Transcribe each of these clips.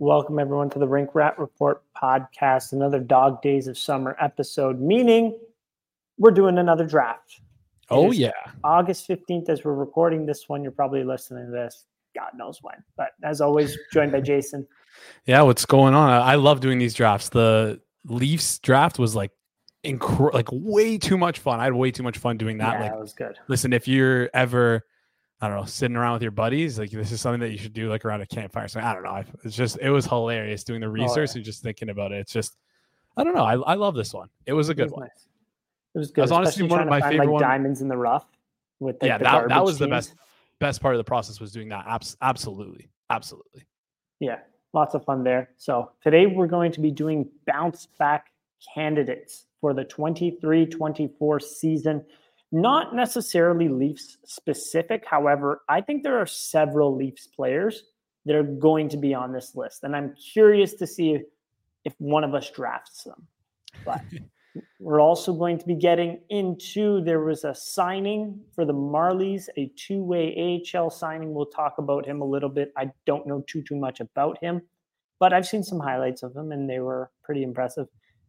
Welcome everyone to the Rink Rat Report podcast, another Dog Days of Summer episode, meaning we're doing another draft. It Oh yeah. August 15th as we're recording this one. You're probably listening to this, God knows when. But as always, joined by Jason. Yeah, what's going on? I love doing these drafts. The Leafs draft was like incre- like way too much fun. I had way too much fun doing that. yeah, like that was good. listen, if you're ever I don't know, sitting around with your buddies, like this is something that you should do like around a campfire. So I don't know. It's just it was hilarious doing the Oh, research yeah. and just thinking about it. It's just I don't know. I, I love this one. It was a It good was one. nice. It was good. It was honestly one of my find, favorite like diamonds in the rough. With like, yeah, that, that was the best best part of the process was doing that. Abs- absolutely. Absolutely. Yeah, lots of fun there. So today we're going to be doing bounce back candidates for the 23 24 season. Not necessarily Leafs specific. However, I think there are several Leafs players that are going to be on this list. And I'm curious to see if one of us drafts them. But we're also going to be getting into there was a signing for the Marlies, a two-way AHL signing. We'll talk about him a little bit. I don't know too too much about him, but I've seen some highlights of him and they were pretty impressive.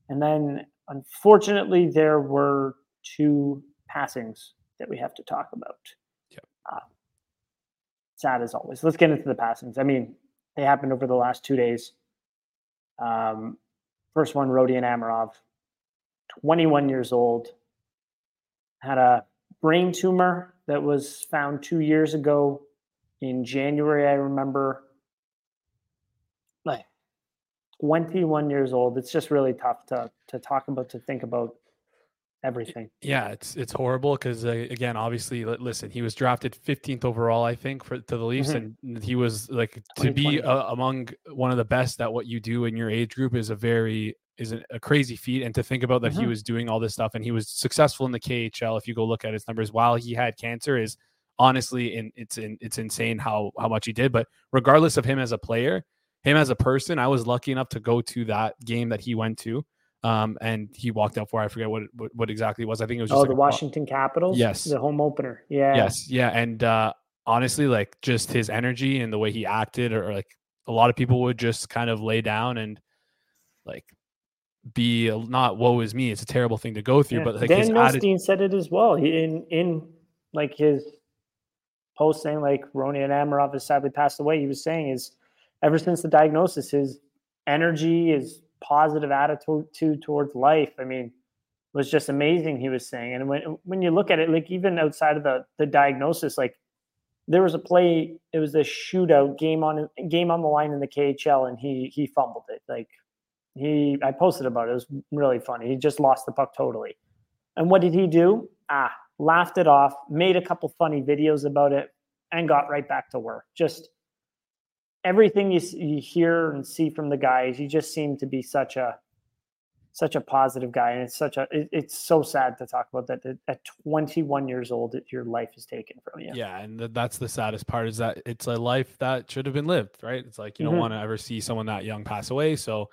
And then unfortunately there were two passings that we have to talk about. Yep. Uh, sad as always. Let's get into the passings. I mean, they happened over the last two days. Um, first one, Rodion Amirov, 21 years old, had a brain tumor that was found two years ago in January. I remember, like 21 years old. It's just really tough to to talk about, to think about everything. Yeah, it's it's horrible because uh, again, obviously, listen, he was drafted 15th overall, I think, for to the Leafs, Mhm. and he was like to be 2020. uh, among one of the best at what you do in your age group is a very is a, a crazy feat, and to think about that he Mhm. was doing all this stuff and he was successful in the KHL. If you go look at his numbers while he had cancer, is honestly, and it's in, it's insane how how much he did. But regardless of him as a player, him as a person, I was lucky enough to go to that game that he went to. Um, and he walked out for I forget what, what what exactly it was. I think it was just Oh, like the Washington Capitals. Yes. the home opener. Yeah. Yes, yeah, and uh, honestly, like just his energy and the way he acted, or, like a lot of people would just kind of lay down and like be a- not "woe is me." It's a terrible thing to go through, Yeah. but like Dan his. Milstein said it as well. He, in in like his post saying like Rodion Amirov has sadly passed away. He was saying is ever since the diagnosis, his energy, his positive attitude towards life. I mean, was just amazing. He was saying, and when when you look at it, like even outside of the the diagnosis, like there was a play. It was a shootout game on game on the line in the KHL, and he he fumbled it. Like he, I posted about it. It was really funny. He just lost the puck totally. And what did he do? Ah, laughed it off, made a couple funny videos about it, and got right back to work. Just everything you, you hear and see from the guys, you just seem to be such a such a positive guy, and it's such a it, it's so sad to talk about that, that at 21 years old, that your life is taken from you. Yeah, and th- that's the saddest part is that it's a life that should have been lived, right? It's like you don't Mhm. want to ever see someone that young pass away. So,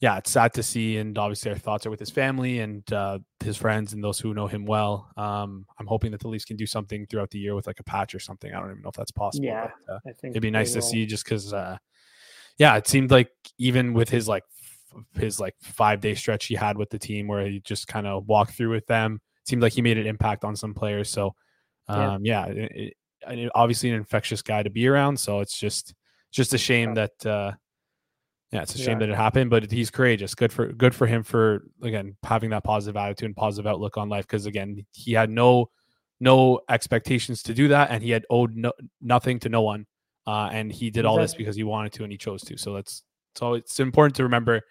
yeah, it's sad to see, and obviously our thoughts are with his family and uh, his friends and those who know him well. Um, I'm hoping that the Leafs can do something throughout the year with like a patch or something. I don't even know if that's possible. Yeah, but, uh, I think it'd be nice to see just because uh yeah it seemed like even with his like f- his like five day stretch he had with the team where he just kind of walked through with them seemed like he made an impact on some players so Yeah. um yeah, it, it- it- obviously an infectious guy to be around so it's just just a shame that uh Yeah, it's a shame that it happened, but he's courageous. Good for good for him for again having that positive attitude and positive outlook on life. Because again, he had no no expectations to do that, and he had owed no, nothing to no one, uh, and he did all this because he wanted to and he chose to. So that's so it's important to remember.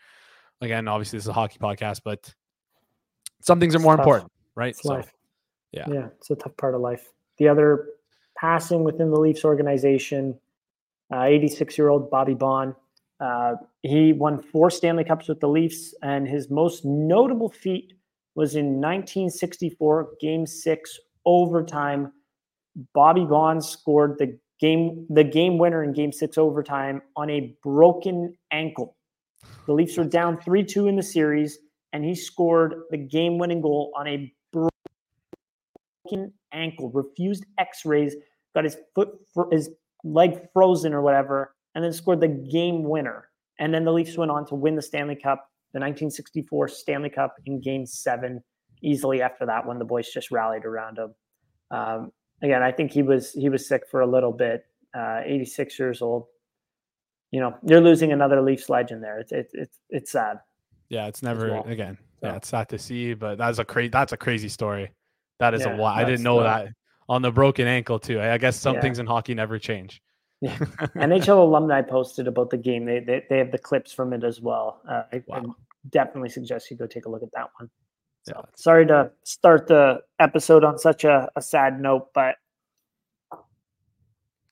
Again, obviously this is a hockey podcast, but some things are more important, right? It's so, life. yeah, yeah, it's a tough part of life. The other passing within the Leafs organization, 86 uh, year old Bobby Baun uh, he won four Stanley Cups with the Leafs, and his most notable feat was in 1964, Game Six overtime. Bobby Baun scored the game the game winner in Game Six overtime on a broken ankle. The Leafs were down three two in the series, and he scored the game winning goal on a broken ankle. Refused X rays, got his foot his leg frozen or whatever and then scored the game winner. And then the Leafs went on to win the Stanley Cup, the 1964 Stanley Cup in game seven, easily after that one. The boys just rallied around him. Um, again, I think he was he was sick for a little bit, uh, 86 years old. You know, you're losing another Leafs legend there. It's it's it's, it's sad. Yeah, it's never well. again. Yeah, it's sad to see, but that's a crazy that's a crazy story. That is yeah, a lot. I didn't know that on the broken ankle too. I guess some yeah. things in hockey never change. Yeah. NHL alumni posted about the game. They, they they have the clips from it as well. Uh, I, wow. I, definitely suggest you go take a look at that one. So yeah. sorry to start the episode on such a, a sad note, but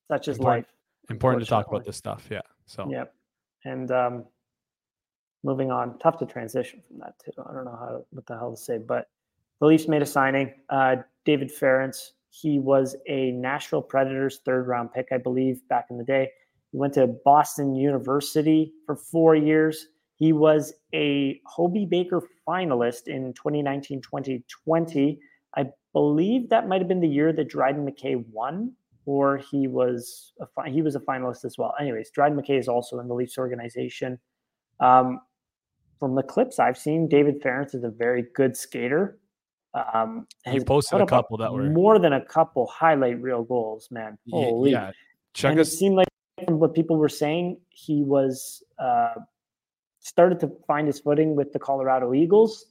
such is important, life. Important to talk about this stuff. Yeah. So yeah. And um, moving on, tough to transition from that too. I don't know how what the hell to say, but the Leafs made a signing. Uh, David Farrance he was a Nashville Predators third round pick, I believe, back in the day. He went to Boston University for four years. He was a Hobey Baker finalist in 2019 2020. I believe that might have been the year that Dryden McKay won, or he was a, he was a finalist as well. Anyways, Dryden McKay is also in the Leafs organization. Um, from the clips I've seen, David Farrance is a very good skater. Um, he posted a couple that were more than a couple highlight reel goals, man. Holy. Yeah, check and us. It seemed like from what people were saying, he was uh, started to find his footing with the Colorado Eagles,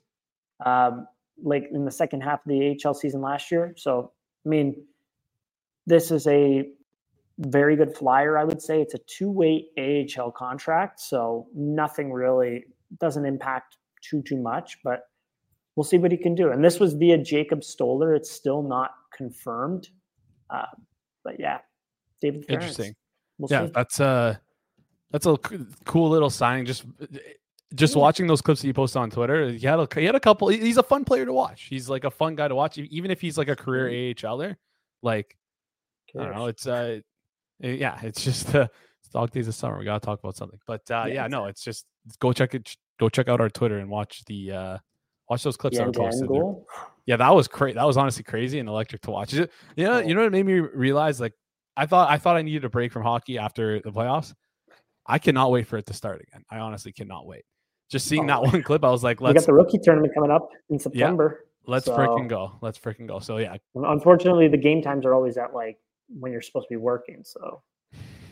um, like in the second half of the AHL season last year. So, I mean, this is a very good flyer. I would say it's a two-way AHL contract, so nothing really doesn't impact too too much, but we'll see what he can do. And this was via Jacob Stoller. It's still not confirmed. Uh, but yeah, David. Interesting. We'll yeah, see. that's a that's a cool little signing. Just just yeah. watching those clips that you post on Twitter, he had a, he had a couple. He's a fun player to watch. He's like a fun guy to watch, even if he's like a career AHLer. Like I don't know, it's uh, yeah, it's just uh, it's dog days of summer. We gotta talk about something. But uh, yeah, yeah no, it's just go check it. Go check out our Twitter and watch the uh Watch those clips that are posted. Yeah, that was crazy. That was honestly crazy and electric to watch. You know, you oh. know what made me realize? Like, I thought I thought I needed a break from hockey after the playoffs. I cannot wait for it to start again. I honestly cannot wait. Just seeing oh, that one clip, I was like, "Let's." We got the rookie tournament coming up in September. Yeah, let's so, freaking go! Let's freaking go! So yeah. Unfortunately, the game times are always at like when you're supposed to be working. So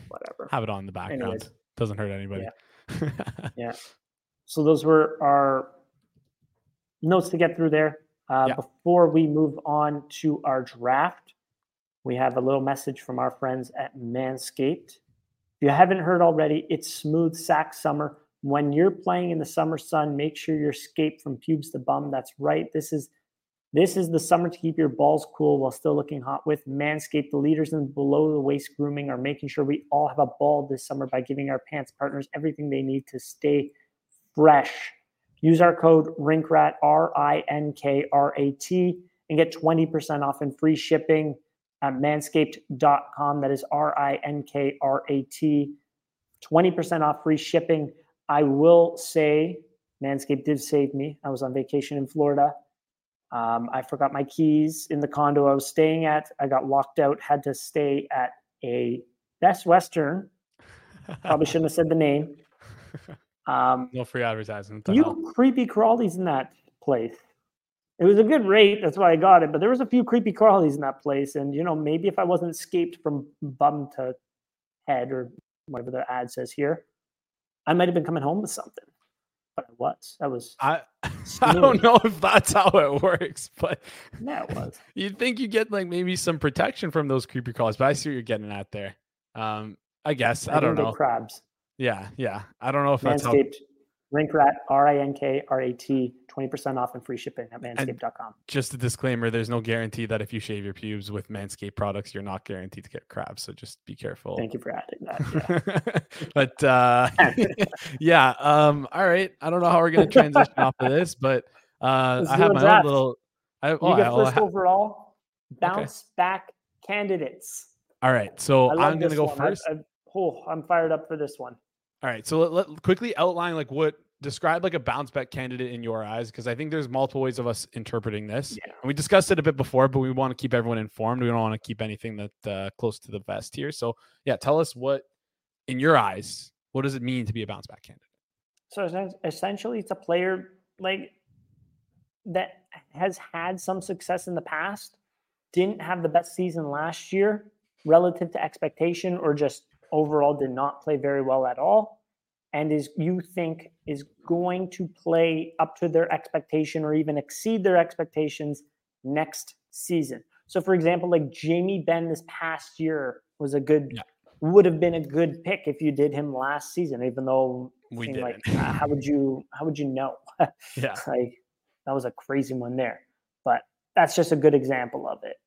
whatever. Have it on in the background. Anyways. Doesn't hurt anybody. Yeah. yeah. So those were our notes to get through there. Uh, yeah. Before we move on to our draft, we have a little message from our friends at Manscaped. If you haven't heard already, it's smooth sack summer. When you're playing in the summer sun, make sure you're scaped from pubes to bum. That's right. This is this is the summer to keep your balls cool while still looking hot with Manscaped. The leaders in below the waist grooming are making sure we all have a ball this summer by giving our pants partners everything they need to stay fresh. Use our code RINKRAT, R I N K R A T, and get 20% off and free shipping at manscaped.com. That is R I N K R A T. 20% off free shipping. I will say, Manscaped did save me. I was on vacation in Florida. Um, I forgot my keys in the condo I was staying at. I got locked out, had to stay at a Best Western. Probably shouldn't have said the name. Um, no free advertising. You creepy crawlies in that place. It was a good rate, that's why I got it. But there was a few creepy crawlies in that place, and you know maybe if I wasn't escaped from bum to head or whatever the ad says here, I might have been coming home with something, but I was. That was. I I don't know if that's how it works, but yeah, it was. You'd think you get like maybe some protection from those creepy crawls, but I see what you're getting at there. Um, I guess I, I don't know. Crabs. Yeah, yeah. I don't know if that's Manscaped. How... Rinkrat, R I N K R A T, 20% off and free shipping at manscaped.com. Just a disclaimer there's no guarantee that if you shave your pubes with Manscaped products, you're not guaranteed to get crabs. So just be careful. Thank you for adding that. Yeah. but uh, yeah, um, all right. I don't know how we're going to transition off of this, but uh, I have my draft. own little. I, you get first overall, bounce okay. back candidates. All right. So I'm going to go one. first. I, I, oh, I'm fired up for this one. All right. So let, let quickly outline like what describe like a bounce back candidate in your eyes because I think there's multiple ways of us interpreting this. Yeah. And we discussed it a bit before, but we want to keep everyone informed. We don't want to keep anything that uh, close to the vest here. So yeah, tell us what in your eyes, what does it mean to be a bounce back candidate? So essentially, it's a player like that has had some success in the past, didn't have the best season last year relative to expectation, or just overall did not play very well at all and is you think is going to play up to their expectation or even exceed their expectations next season. So for example, like Jamie Benn this past year was a good yeah. would have been a good pick if you did him last season, even though we did like uh, how would you how would you know? yeah. like that was a crazy one there. But that's just a good example of it.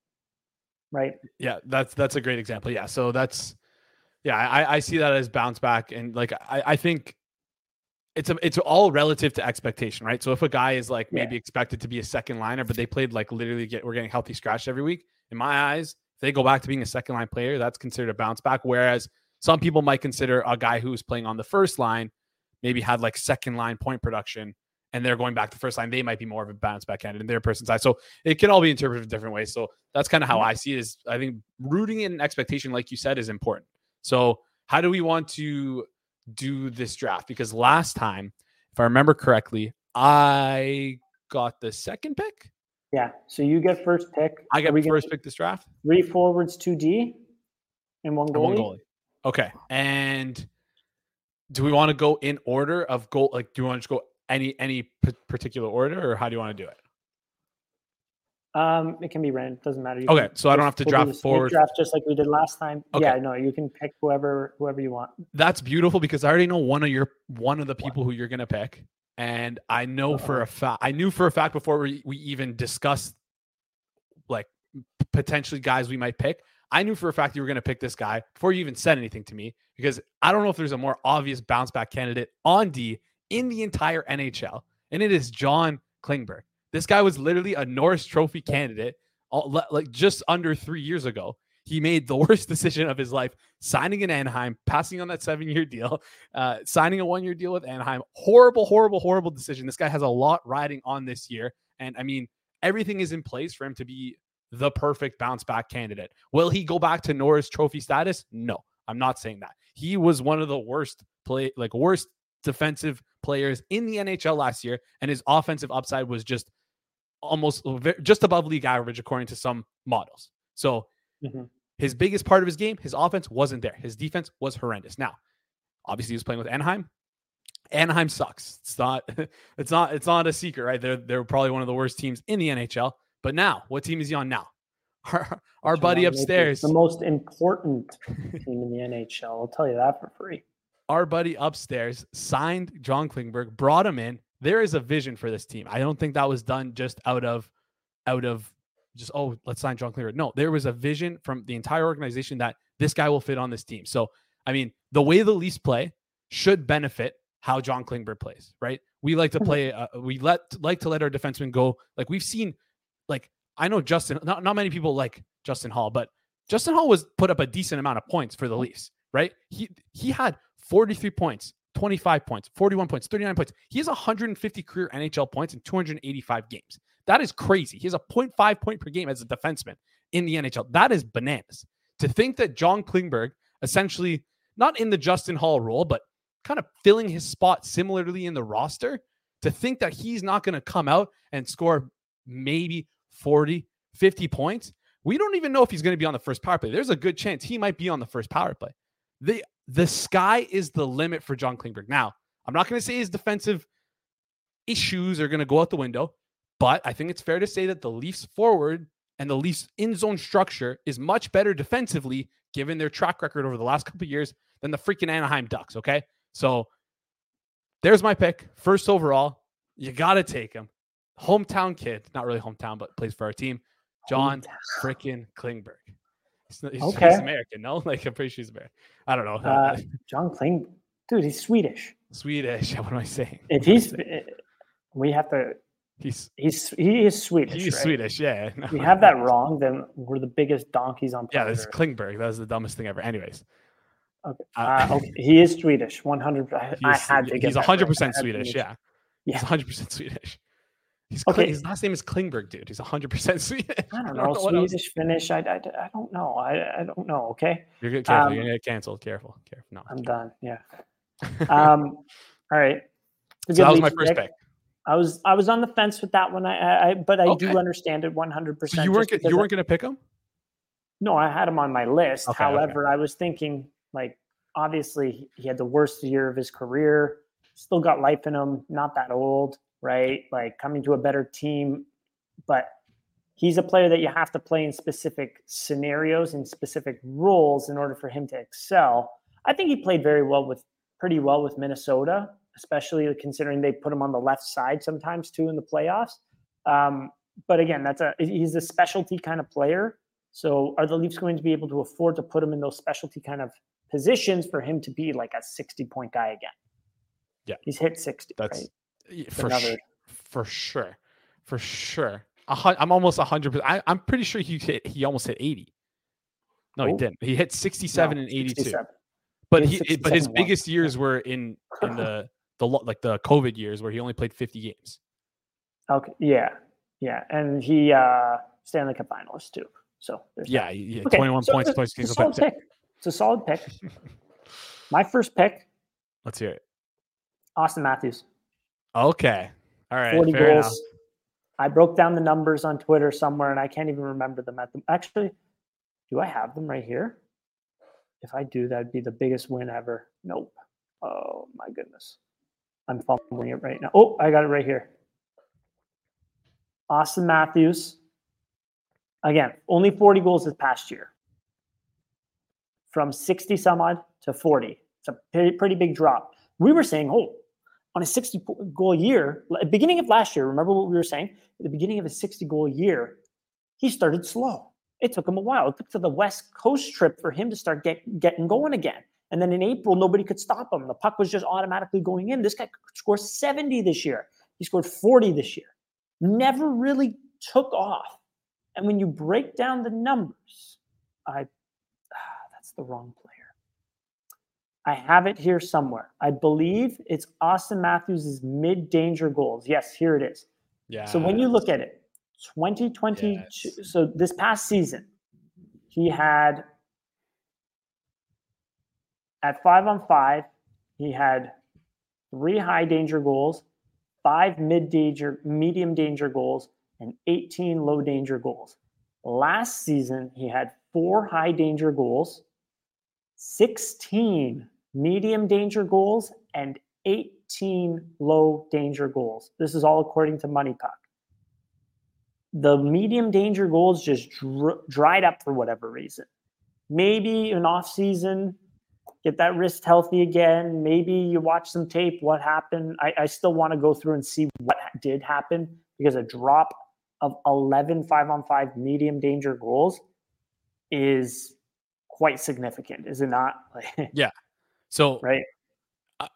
Right. Yeah, that's that's a great example. Yeah. So that's yeah, I, I see that as bounce back, and like I, I think it's a, it's all relative to expectation, right? So if a guy is like maybe yeah. expected to be a second liner, but they played like literally get we're getting healthy scratch every week. In my eyes, if they go back to being a second line player, that's considered a bounce back. Whereas some people might consider a guy who's playing on the first line, maybe had like second line point production, and they're going back to first line, they might be more of a bounce back candidate in their person's side. So it can all be interpreted different ways. So that's kind of how mm-hmm. I see it. Is I think rooting in expectation, like you said, is important. So, how do we want to do this draft? Because last time, if I remember correctly, I got the second pick. Yeah. So you get first pick. I get first pick this draft. Three forwards, two D, and one goalie. one goalie. Okay. And do we want to go in order of goal? Like, do you want to just go any any particular order, or how do you want to do it? Um, it can be random. Doesn't matter. You okay, so I don't have to draft forward. Draft just like we did last time. Okay. Yeah, no, you can pick whoever whoever you want. That's beautiful because I already know one of your one of the people who you're gonna pick, and I know uh-huh. for a fact. I knew for a fact before we, we even discussed like potentially guys we might pick. I knew for a fact you were gonna pick this guy before you even said anything to me because I don't know if there's a more obvious bounce back candidate on D in the entire NHL, and it is John Klingberg. This guy was literally a Norris Trophy candidate, all, like just under three years ago. He made the worst decision of his life, signing in Anaheim, passing on that seven-year deal, uh, signing a one-year deal with Anaheim. Horrible, horrible, horrible decision. This guy has a lot riding on this year, and I mean, everything is in place for him to be the perfect bounce back candidate. Will he go back to Norris Trophy status? No, I'm not saying that. He was one of the worst play, like worst defensive players in the NHL last year, and his offensive upside was just almost just above league average according to some models. So mm-hmm. his biggest part of his game, his offense wasn't there. His defense was horrendous. Now, obviously, he was playing with Anaheim. Anaheim sucks. It's not. It's not. It's not a secret, right? They're they're probably one of the worst teams in the NHL. But now, what team is he on now? Our, our buddy upstairs, the most important team in the NHL. I'll tell you that for free. Our buddy upstairs signed John Klingberg, brought him in, there is a vision for this team. I don't think that was done just out of out of just oh let's sign John Klingberg. No, there was a vision from the entire organization that this guy will fit on this team. So I mean, the way the Leafs play should benefit how John Klingberg plays, right? We like to mm-hmm. play. Uh, we let like to let our defensemen go. Like we've seen, like I know Justin. Not not many people like Justin Holl, but Justin Holl was put up a decent amount of points for the Leafs, right? He he had 43 points 25 points, 41 points, 39 points. He has 150 career NHL points in 285 games. That is crazy. He has a 0.5 point per game as a defenseman in the NHL. That is bananas. To think that John Klingberg, essentially not in the Justin Holl role, but kind of filling his spot similarly in the roster, to think that he's not going to come out and score maybe 40, 50 points. We don't even know if he's going to be on the first power play. There's a good chance he might be on the first power play. They the sky is the limit for John Klingberg. Now, I'm not going to say his defensive issues are going to go out the window, but I think it's fair to say that the Leafs forward and the Leafs in zone structure is much better defensively given their track record over the last couple of years than the freaking Anaheim Ducks. Okay. So there's my pick. First overall, you got to take him. Hometown kid, not really hometown, but plays for our team. John freaking Klingberg. He's, he's, Okay. he's American, no? Like I'm pretty sure he's American. I don't know. Uh, John Kling, dude, he's Swedish. Swedish. What am I saying? If he's, eh, we have to. he's He's he is Swedish. he's right? Swedish, yeah. If we have that wrong, then we're the biggest donkeys on Yeah, planet is Klingberg. That was the dumbest thing ever. Anyways, Okay. uh, Uh, okay. He is Swedish. One hundred. I, had to get. he's. 100 I percent Swedish. Yeah, Yeah. he's 100 percent Swedish. He's Okay. okay. His last name is Klingberg, dude. He's 100 percent Swedish. I don't know. what else. Swedish, Finnish. I, I, I don't know. I, I don't know. Okay. You're gonna, careful. Um, You're gonna get canceled. Careful. Careful. No. I'm done. Yeah. Um. all right. So that was my first pick. I was I was on the fence with that one. I, I I- but I Okay. do understand it 100. percent you weren't gonna- you weren't gonna pick him. No, I had him on my list. Okay, okay. However, I was thinking like obviously he had the worst year of his career. Still got life in him. Not that old, right? Like coming to a better team, but he's a player that you have to play in specific scenarios and specific roles in order for him to excel. I think he played very well with pretty well with Minnesota, especially considering they put him on the left side sometimes too in the playoffs. Um, but again, that's a he's a specialty kind of player. So are the Leafs going to be able to afford to put him in those specialty kind of positions for him to be like a 60 point guy again? Yeah. He's hit 60. That's right? For another- sure. For sure. For sure. I'm almost 100. percent I'm pretty sure he hit. He almost hit 80. No, he Oh. didn't. He hit 67 No, and 82. 67. But He he, but his 67 once. biggest years were in in the the like the COVID years where he only played 50 games. Okay. Yeah. Yeah. And he uh Stanley Cup finalist too. So there's Yeah, he Okay, 21 so points, twice it's a games. solid pick. It's a solid pick. My first pick, Let's hear it. Auston Matthews. Okay. All right. 40 fair goals. enough. I broke down the numbers on Twitter somewhere and I can't even remember them at them. Actually, do I have them right here? If I do, that'd be the biggest win ever. Nope. Oh my goodness. I'm fumbling it right now. Oh, I got it right here. Auston Matthews. Again, only 40 goals this past year. From 60 some odd to 40. It's a pretty, pretty big drop. We were saying, oh, on a 60 goal year, beginning of last year, remember what we were saying? At the beginning of a 60 goal year, he started slow. It took him a while. It took to the West Coast trip for him to start get, getting going again. And then in April, nobody could stop him. The puck was just automatically going in. This guy could score 70 this year. He scored 40 this year. Never really took off. And when you break down the numbers, I ah, that's the wrong player. I have it here somewhere. I believe it's Auston Matthews' mid danger goals. Yes, here it is. Yeah. So when you look at it, 2022, Yes. so this past season, he had at five on five, he had three high danger goals, five mid danger, medium danger goals, and 18 low danger goals. Last season, he had four high danger goals, 16 medium danger goals, and 18 low danger goals. This is all according to MoneyPuck. The medium danger goals just dr- dried up for whatever reason. Maybe an off season, get that wrist healthy again. Maybe you watch some tape. What happened? I, I still want to go through and see what did happen because a drop of 11 five on five medium danger goals is quite significant, is it not? Like, so right? uh,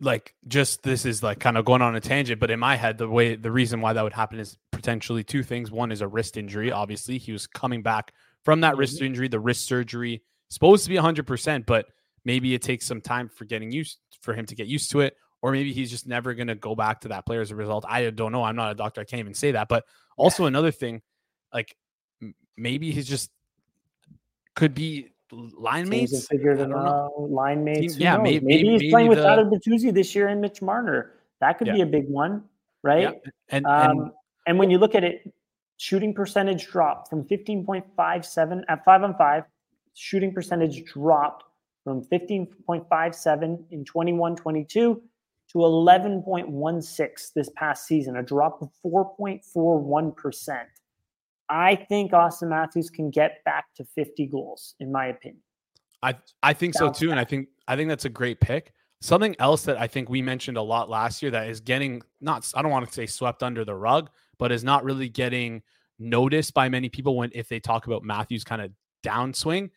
like just this is like kind of going on a tangent but in my head the way the reason why that would happen is potentially two things. One is a wrist injury obviously. He was coming back from that wrist injury. The wrist surgery supposed to be 100% but maybe it takes some time for getting used for him to get used to it or maybe he's just never going to go back to that player as a result. I don't know. I'm not a doctor. I can't even say that. But also another thing like maybe he's just could be line Teams mates figured I it don't know. out. Line mates. Yeah, maybe, maybe- he's playing maybe with the- Tyler Bertuzzi this year and Mitch Marner. That could Yeah. be a big one, right? Yeah, and, and Um, and when you look at it, shooting percentage dropped from 15.57 at five on five, shooting percentage dropped from 15.57 in 21 22 to 11.16 this past season, a drop of 4.41%. I think Auston Matthews can get back to 50 goals, in my opinion. I I think so too, and I think I think that's a great pick. Something else that I think we mentioned a lot last year that is getting not I don't want to say swept under the rug, but is not really getting noticed by many people when if they talk about Matthews kind of downswing.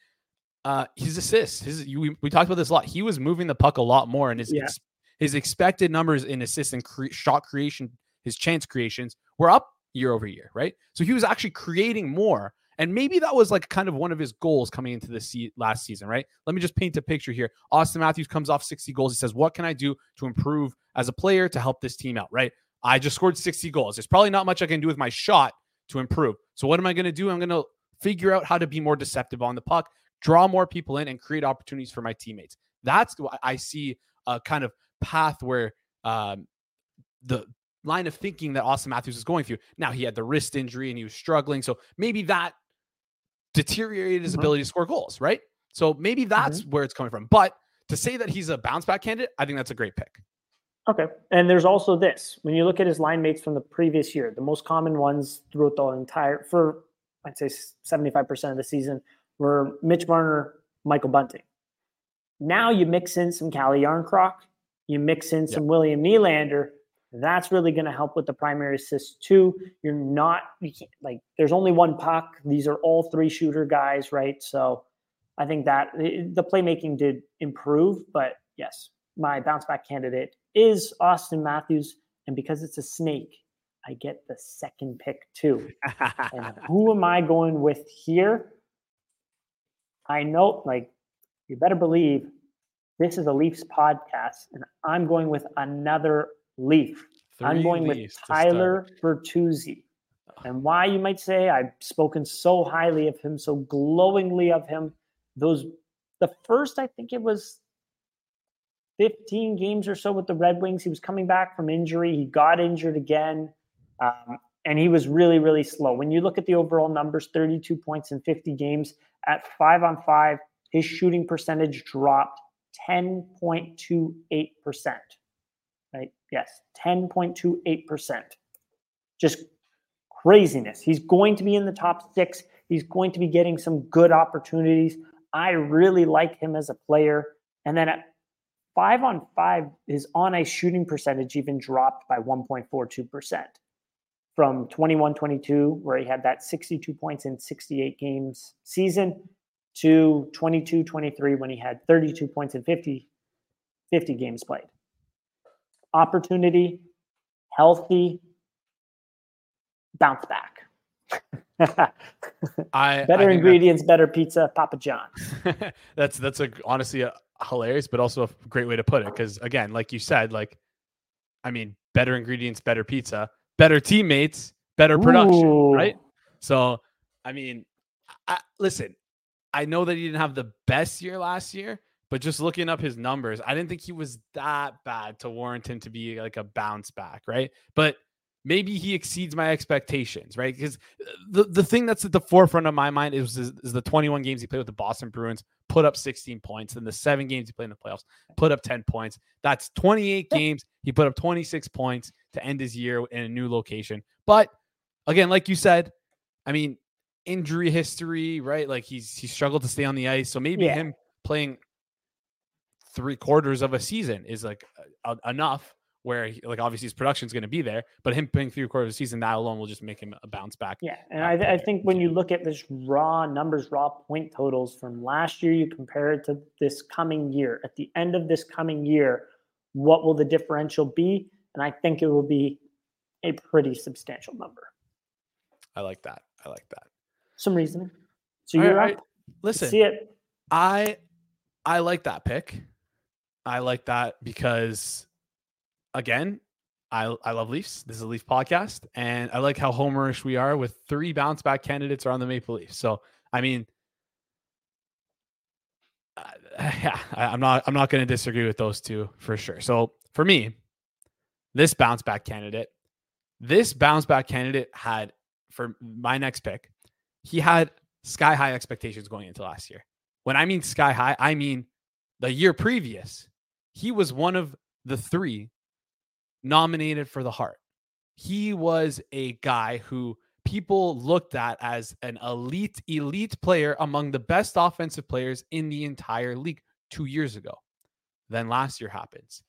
Uh, his assists, his we, we talked about this a lot. He was moving the puck a lot more, and his Yeah. ex, his expected numbers in assists and cre- shot creation, his chance creations were up year over year, right? So he was actually creating more, and maybe that was like kind of one of his goals coming into the se- last season, right? Let me just paint a picture here. Auston Matthews comes off 60 goals. He says, "What can I do to improve as a player to help this team out?" Right? I just scored 60 goals. There's probably not much I can do with my shot to improve. So what am I going to do? I'm going to figure out how to be more deceptive on the puck, draw more people in, and create opportunities for my teammates. That's what I see a kind of path where um, the line of thinking that Auston Matthews is going through. Now he had the wrist injury and he was struggling, so maybe that deteriorated his Mhm. ability to score goals, right? So maybe that's where it's coming from. But to say that he's a bounce back candidate, I think that's a great pick. Okay. And there's also this when you look at his line mates from the previous year, the most common ones throughout the entire, for I'd say 75% of the season, were Mitch Marner, Michael Bunting. Now you mix in some Calle Järnkrok, you mix in some William Nylander. That's really going to help with the primary assist too. You're not, you can't, like, there's only one puck. These are all three shooter guys, right? So I think that the the playmaking did improve, but yes, my bounce back candidate is Auston Matthews. And because it's a snake, I get the second pick too. And who am I going with here? I know, like, you better believe this is a Leafs podcast, and I'm going with another Leaf. I'm going with Leafs to start. Tyler Bertuzzi. And why you might say I've spoken so highly of him, so glowingly of him. Those the first, I think it was 15 games or so with the Red Wings. He was coming back from injury. He got injured again. Um, and he was really, really slow. When you look at the overall numbers 32 points in 50 games at five on five, his shooting percentage dropped 10.28%. Right? Yes, 10.28%. Just craziness. He's going to be in the top six. He's going to be getting some good opportunities. I really like him as a player. And then at five on five, his on ice shooting percentage even dropped by 1.42% from 21 22, where he had that 62 points in 68 games season, to 22 23 when he had 32 points in 50, 50 games played. Opportunity, healthy, bounce back. I better I ingredients, better pizza, Papa John. That's, that's that's a honestly a hilarious, but also a great way to put it. Because again, like you said, like I mean, better ingredients, better pizza, better teammates, better production, Ooh. right? So, I mean, I, listen, I know that he didn't have the best year last year, but just looking up his numbers, I didn't think he was that bad to warrant him to be like a bounce back, right? But maybe he exceeds my expectations, right? Because uh, the, the thing that's at the forefront of my mind is, is, is the 21 games he played with the Boston Bruins, put up 16 points, and the seven games he played in the playoffs, put up 10 points. That's 28 games. He put up 26 points to end his year in a new location. But again, like you said, I mean, injury history, right? Like he's he struggled to stay on the ice. So maybe Yeah. him playing three quarters of a season is like uh, enough where he, like obviously his production is going to be there, but him playing three quarters of a season, that alone will just make him a bounce back. Yeah, and back I, I think when you look at this raw numbers, raw point totals from last year, you compare it to this coming year. At the end of this coming year, what will the differential be? And I think it will be a pretty substantial number. I like that. I like that. Some reasoning. So you're right, up. Listen, See it. I I like that pick. I like that because again, I I love Leafs. This is a Leaf podcast, and I like how homerish we are with three bounce back candidates are on the Maple Leafs. So I mean, uh, yeah, I, I'm not I'm not going to disagree with those two for sure. So for me, this bounce back candidate, this bounce back candidate had for my next pick, he had sky high expectations going into last year. When I mean sky high, I mean the year previous, he was one of the three nominated for the Hart. He was a guy who people looked at as an elite, elite player among the best offensive players in the entire league two years ago. Then last year happens,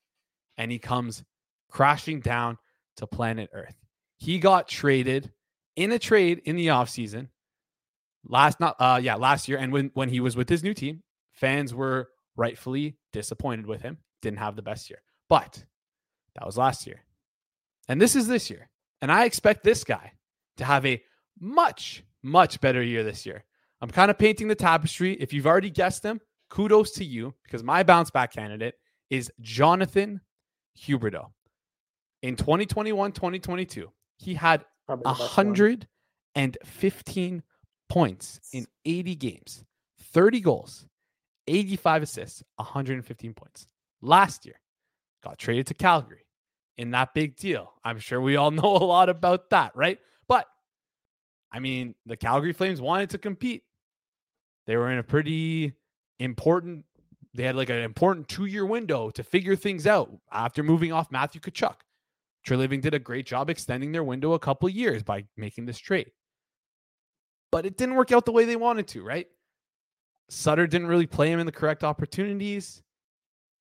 and he comes crashing down to planet Earth. He got traded in a trade in the offseason last not uh yeah last year and when when he was with his new team fans were rightfully disappointed with him didn't have the best year but that was last year. And this is this year. And i expect this guy to have a much much better year this year. I'm kind of painting the tapestry. If you've already guessed them, kudos to you because my bounce back candidate is jonathan huberdeau. In 2021 2022 he had 115 points in 80 games, 30 goals, 85 assists, 115 points. Last year, got traded to Calgary in that big deal. I'm sure we all know a lot about that, right? But I mean, the Calgary Flames wanted to compete. They were in a pretty important, they had like an important two year window to figure things out after moving off Matthew Tkachuk. Treliving did a great job extending their window a couple years by making this trade. But it didn't work out the way they wanted to, right? Sutter didn't really play him in the correct opportunities.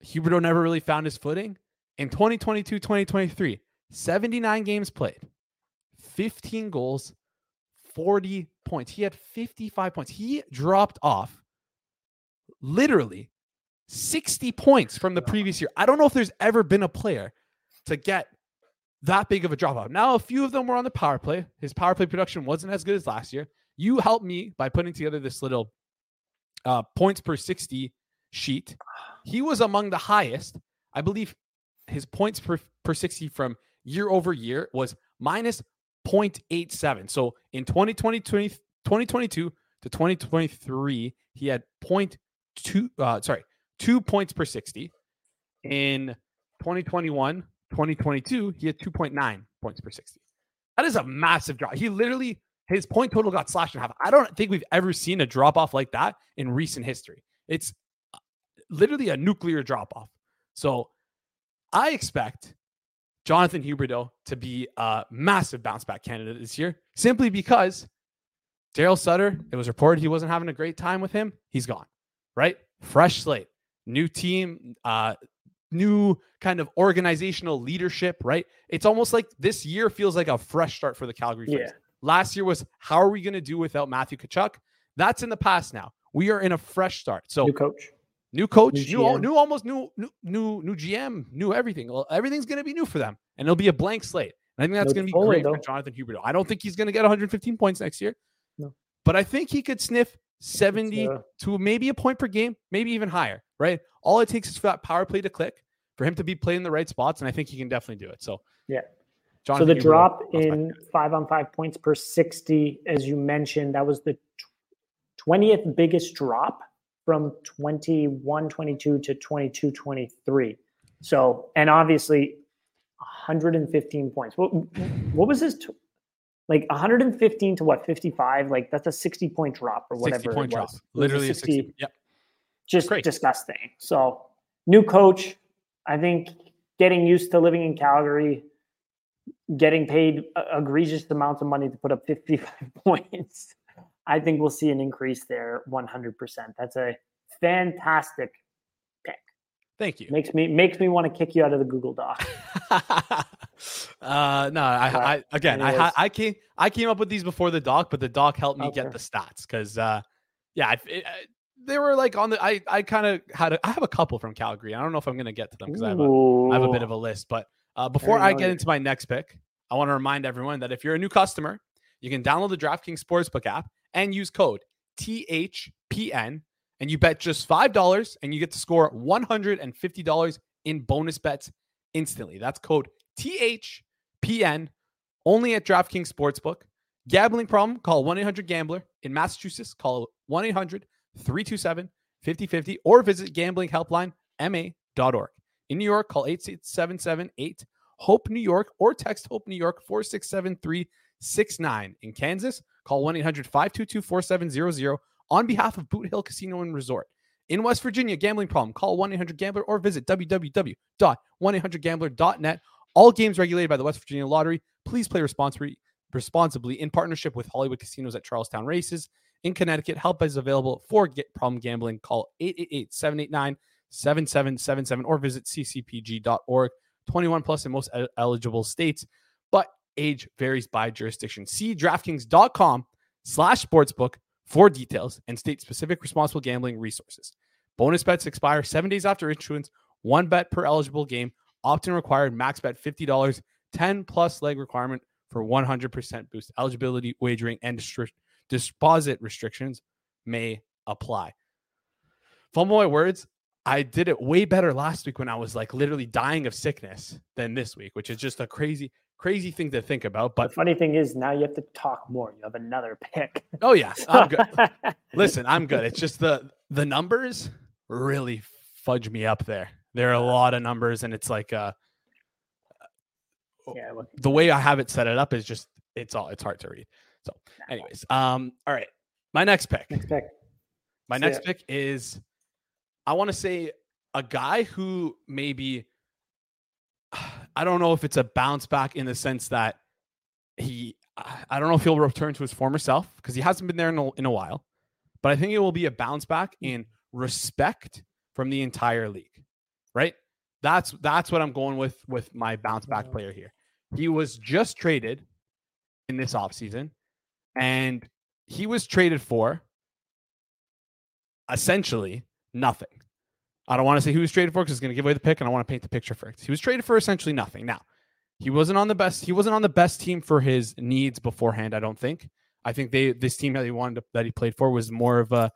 Huberdeau never really found his footing. In 2022 2023, 79 games played, 15 goals, 40 points. He had 55 points. He dropped off literally 60 points from the previous year. I don't know if there's ever been a player to get that big of a drop off. Now, a few of them were on the power play. His power play production wasn't as good as last year. You helped me by putting together this little uh, points per 60 sheet. He was among the highest. I believe his points per, per 60 from year over year was minus 0.87. So in 2020, 2022 to 2023, he had 0.2, uh, sorry, two points per 60. In 2021, 2022, he had 2.9 points per 60. That is a massive drop. He literally, his point total got slashed in half. I don't think we've ever seen a drop off like that in recent history. It's literally a nuclear drop off. So I expect Jonathan Huberdeau to be a massive bounce back candidate this year simply because Daryl Sutter, it was reported he wasn't having a great time with him. He's gone, right? Fresh slate, new team, uh, new kind of organizational leadership, right? It's almost like this year feels like a fresh start for the Calgary Flames. Yeah. Last year was how are we going to do without Matthew Tkachuk? That's in the past now. We are in a fresh start. So new coach, new coach, new, new, new almost new, new, new, new GM, new everything. Well, everything's going to be new for them, and it'll be a blank slate. And I think that's no, going to be great though. for Jonathan Huberdeau. I don't think he's going to get 115 points next year, no. but I think he could sniff 70 uh, to maybe a point per game, maybe even higher. Right? All it takes is for that power play to click for him to be playing the right spots, and I think he can definitely do it. So yeah. John so the drop in five on five points per 60, as you mentioned, that was the 20th biggest drop from 21 22 to 22 23. So, and obviously 115 points. What, what was his, t- like 115 to what, 55? Like that's a 60 point drop or whatever. 60 point drop. Literally 60, 60. Yep. Just Great. disgusting. So, new coach, I think getting used to living in Calgary, getting paid egregious amounts of money to put up 55 points, I think we'll see an increase there 100%. That's a fantastic pick. Thank you. Makes me makes me want to kick you out of the Google Doc. uh, no, I, I again, I, I came I came up with these before the doc, but the doc helped me okay. get the stats because, uh, yeah, it, they were like on the I I kind of had a, I have a couple from Calgary. I don't know if I'm gonna get to them because I have a I have a bit of a list. But uh, before I, I get into my next pick, I want to remind everyone that if you're a new customer, you can download the DraftKings Sportsbook app and use code THPN, and you bet just five dollars, and you get to score one hundred and fifty dollars in bonus bets instantly. That's code THPN only at DraftKings Sportsbook. Gambling problem? Call 1 800 Gambler. In Massachusetts, call 1 800 327 5050 or visit gamblinghelplinema.org. In New York, call 877 HOPE New York or text HOPE New York 467369. In Kansas, call 1 800 522 4700 on behalf of Boot Hill Casino and Resort. In West Virginia, gambling problem, call 1 800 Gambler or visit www.1800Gambler.net. All games regulated by the West Virginia Lottery. Please play responsibly, responsibly in partnership with Hollywood Casinos at Charlestown Races. In Connecticut, help is available for get problem gambling. Call 888 789 7777 or visit ccpg.org. 21 plus in most eligible states, but age varies by jurisdiction. See DraftKings.com slash sportsbook for details and state specific responsible gambling resources. Bonus bets expire seven days after issuance, one bet per eligible game, opt in required, max bet $50, 10 plus leg requirement for 100% boost. Eligibility, wagering, and distri- deposit restrictions may apply. Fumble my words. I did it way better last week when I was like literally dying of sickness than this week, which is just a crazy, crazy thing to think about. But the funny thing is now you have to talk more. You have another pick. Oh yeah, I'm good. Listen, I'm good. It's just the the numbers really fudge me up there. There are a lot of numbers, and it's like uh, yeah, the way I have it set it up is just it's all it's hard to read. So, anyways, um, all right, my next pick. Next pick. My next pick is I want to say a guy who maybe I don't know if it's a bounce back in the sense that he I don't know if he'll return to his former self because he hasn't been there in a, in a while, but I think it will be a bounce back in respect from the entire league. Right? That's that's what I'm going with with my bounce back player here. He was just traded in this offseason and he was traded for essentially nothing. I don't want to say who was traded for because it's going to give away the pick, and I want to paint the picture first. He was traded for essentially nothing. Now, he wasn't on the best. He wasn't on the best team for his needs beforehand. I don't think. I think they this team that he wanted to, that he played for was more of a,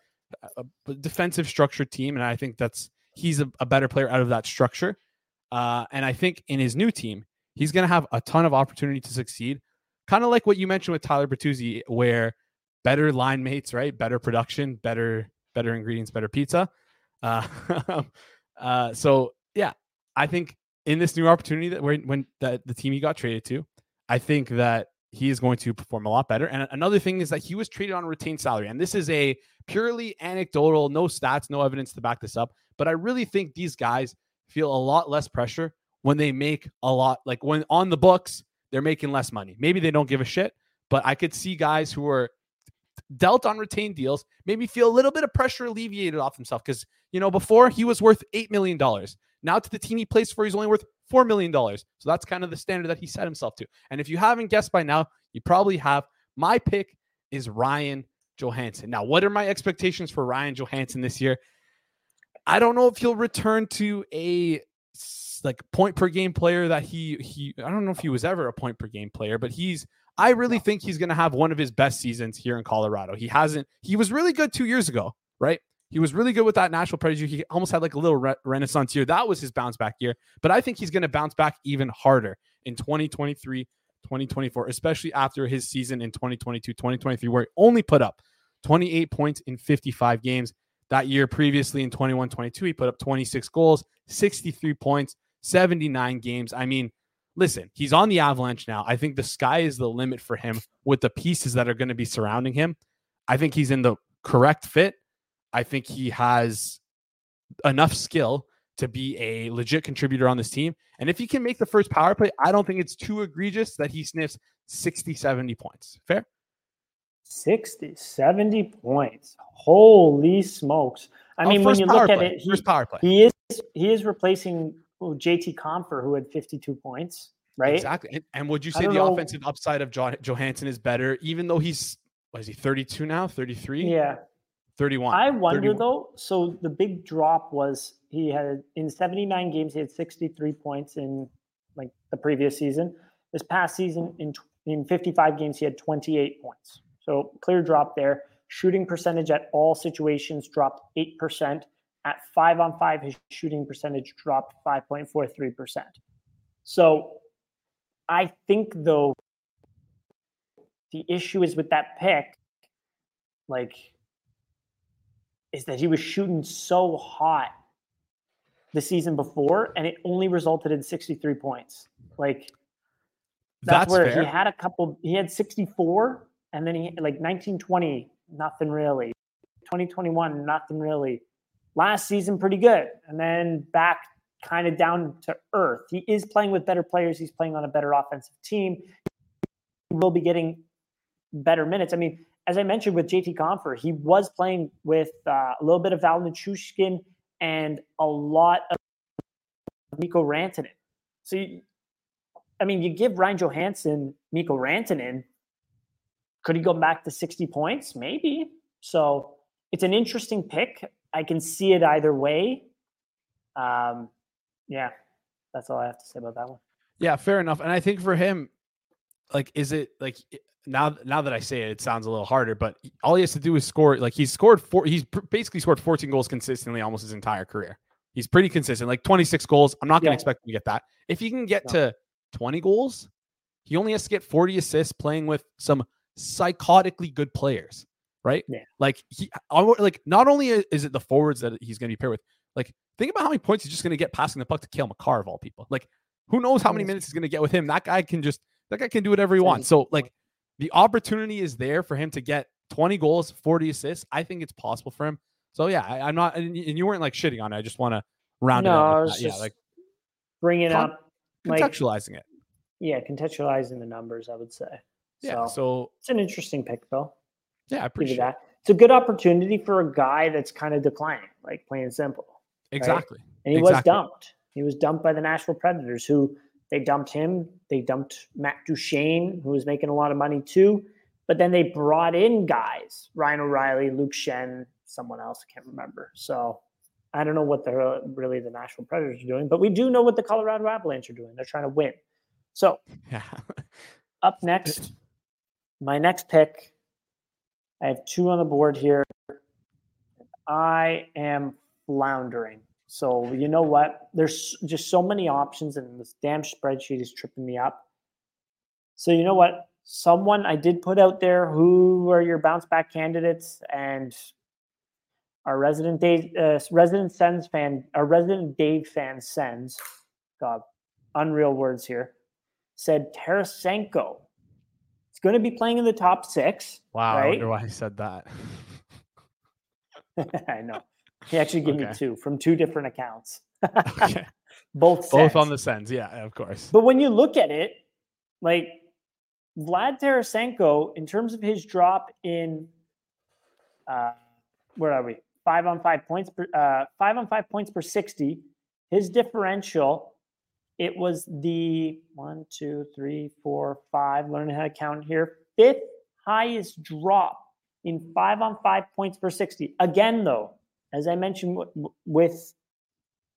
a defensive structured team, and I think that's he's a, a better player out of that structure. Uh, and I think in his new team, he's going to have a ton of opportunity to succeed. Kind of like what you mentioned with Tyler Bertuzzi, where better line mates, right? Better production, better better ingredients, better pizza. Uh, uh, so yeah, I think in this new opportunity that when when the, the team he got traded to, I think that he is going to perform a lot better. And another thing is that he was traded on a retained salary. And this is a purely anecdotal, no stats, no evidence to back this up. But I really think these guys feel a lot less pressure when they make a lot, like when on the books, they're making less money. Maybe they don't give a shit, but I could see guys who are dealt on retained deals made me feel a little bit of pressure alleviated off himself because you know before he was worth eight million dollars. Now to the team he plays for he's only worth four million dollars. So that's kind of the standard that he set himself to. And if you haven't guessed by now you probably have. My pick is ryan johansen now what are my expectations for ryan johansen this year? I don't know if he'll return to a like point per game player that he he i don't know if he was ever a point per game player but he's I really think he's going to have one of his best seasons here in Colorado. He hasn't, he was really good two years ago, right? He was really good with that Nashville Predator. He almost had like a little re- renaissance year. That was his bounce back year. But I think he's going to bounce back even harder in 2023, 2024, especially after his season in 2022, 2023, where he only put up 28 points in 55 games. That year previously in 21 22, he put up 26 goals, 63 points, 79 games. I mean, listen, he's on the Avalanche now. I think the sky is the limit for him with the pieces that are going to be surrounding him. I think he's in the correct fit. I think he has enough skill to be a legit contributor on this team. And if he can make the first power play, I don't think it's too egregious that he sniffs 60, 70 points. Fair? 60, 70 points. Holy smokes. I oh, mean, when you look play. at it, he, first power play. he is he is replacing well, JT Compher, who had 52 points, right? Exactly. And, would you say the know. offensive upside of jo- Johansen is better, even though he's, what is he, 32 now, 33? Yeah. 31. I wonder 31. though. So the big drop was he had in 79 games, he had 63 points in like the previous season. This past season, in in 55 games, he had 28 points. So clear drop there. Shooting percentage at all situations dropped 8%. At five on five, his shooting percentage dropped 5.43%. So I think, though, the issue is with that pick, like, is that he was shooting so hot the season before and it only resulted in 63 points. Like, that's, that's where fair. he had a couple, he had 64 and then he like 1920, nothing really. 2021, nothing really. Last season pretty good, and then back kind of down to earth. He is playing with better players. He's playing on a better offensive team. He will be getting better minutes. I mean, as I mentioned with JT Compher, he was playing with uh, a little bit of Val Nichushkin and a lot of Mikko Rantanen. So, you, I mean, you give Ryan Johansen Mikko Rantanen, could he go back to 60 points? Maybe. So it's an interesting pick. I can see it either way. Um, yeah, that's all I have to say about that one. Yeah, fair enough. And I think for him, like, is it like now? Now that I say it, it sounds a little harder. But all he has to do is score. Like he's scored four. He's basically scored 14 goals consistently almost his entire career. He's pretty consistent, like 26 goals. I'm not going to yeah. expect him to get that. If he can get no. to 20 goals, he only has to get 40 assists playing with some psychotically good players, right? Yeah. Like he, like not only is it the forwards that he's going to be paired with, like think about how many points he's just going to get passing the puck to Cale Makar of all people. Like who knows how many minutes he's going to get with him? That guy can just that guy can do whatever he wants. So like the opportunity is there for him to get 20 goals, 40 assists. I think it's possible for him. So yeah, I, am not, and you weren't like shitting on it. I just want to round no, it up. Like yeah, like bring it up, contextualizing like, it. Yeah, contextualizing the numbers. I would say. Yeah. So, so it's an interesting pick, though. Yeah, I appreciate that. It's a good opportunity for a guy that's kind of declining, like plain and simple. Exactly. Right? And he exactly. was dumped. He was dumped by the Nashville Predators, who they dumped him. They dumped Matt Duchene, who was making a lot of money too. But then they brought in guys, Ryan O'Reilly, Luke Schenn, someone else, I can't remember. So I don't know what the really the Nashville Predators are doing, but we do know what the Colorado Avalanche are doing. They're trying to win. So yeah. up next, my next pick. I have two on the board here. I am floundering. So you know what? There's just so many options, and this damn spreadsheet is tripping me up. So you know what? Someone I did put out there. Who are your bounce back candidates? And our resident Dave, uh, resident fan, our resident Dave fan Sens, God, unreal words here, said Tarasenko. Going to be playing in the top six. Wow, right? I wonder why he said that. I know. He actually gave okay. me two from two different accounts. okay. Both both on the Sens, yeah, of course. But when you look at it, like Vlad Tarasenko, in terms of his drop in, uh, where are we? Five on five points per uh, five on five points per sixty. His differential, it was the one, two, three, four, five. Learning how to count here. Fifth highest drop in five on five points per sixty. Again, though, as I mentioned with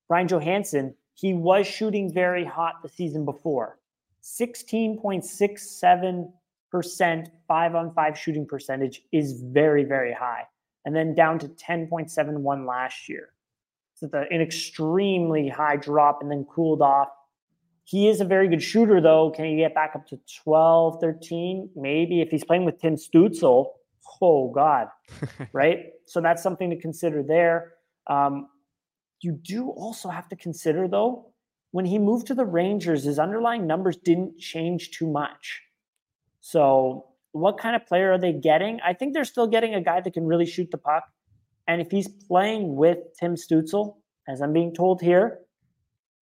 Ryan Johansen, he was shooting very hot the season before. 16.67% five on five shooting percentage is very, very high. And then down to 10.71 last year. So the, an extremely high drop and then cooled off. He is a very good shooter, though. Can he get back up to 12, 13? Maybe if he's playing with Tim Stützle, oh God, right? So that's something to consider there. Um, you do also have to consider, though, when he moved to the Rangers, his underlying numbers didn't change too much. So, what kind of player are they getting? I think they're still getting a guy that can really shoot the puck. And if he's playing with Tim Stützle, as I'm being told here,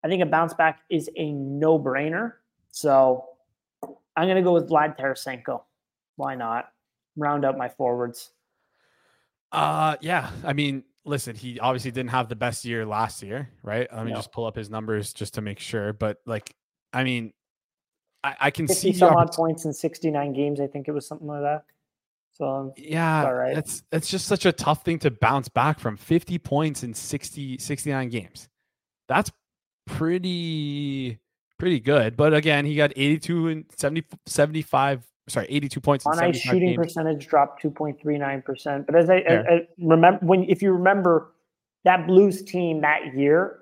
I think a bounce back is a no brainer. So, I'm going to go with Vlad Tarasenko. Why not? round up my forwards? Uh yeah. I mean, listen, he obviously didn't have the best year last year, right? Let me no. just pull up his numbers just to make sure. But like, I mean, I, I can see some odd points in 69 games. I think it was something like that. So yeah, right. That's that's just such a tough thing to bounce back from 50 points in 60, 69 games. That's pretty pretty good. But again, he got 82 and 70, 75 sorry, 82 points. On ice shooting games. percentage dropped 2.39%. But as I, I, I, remember, when if you remember, that Blues team that year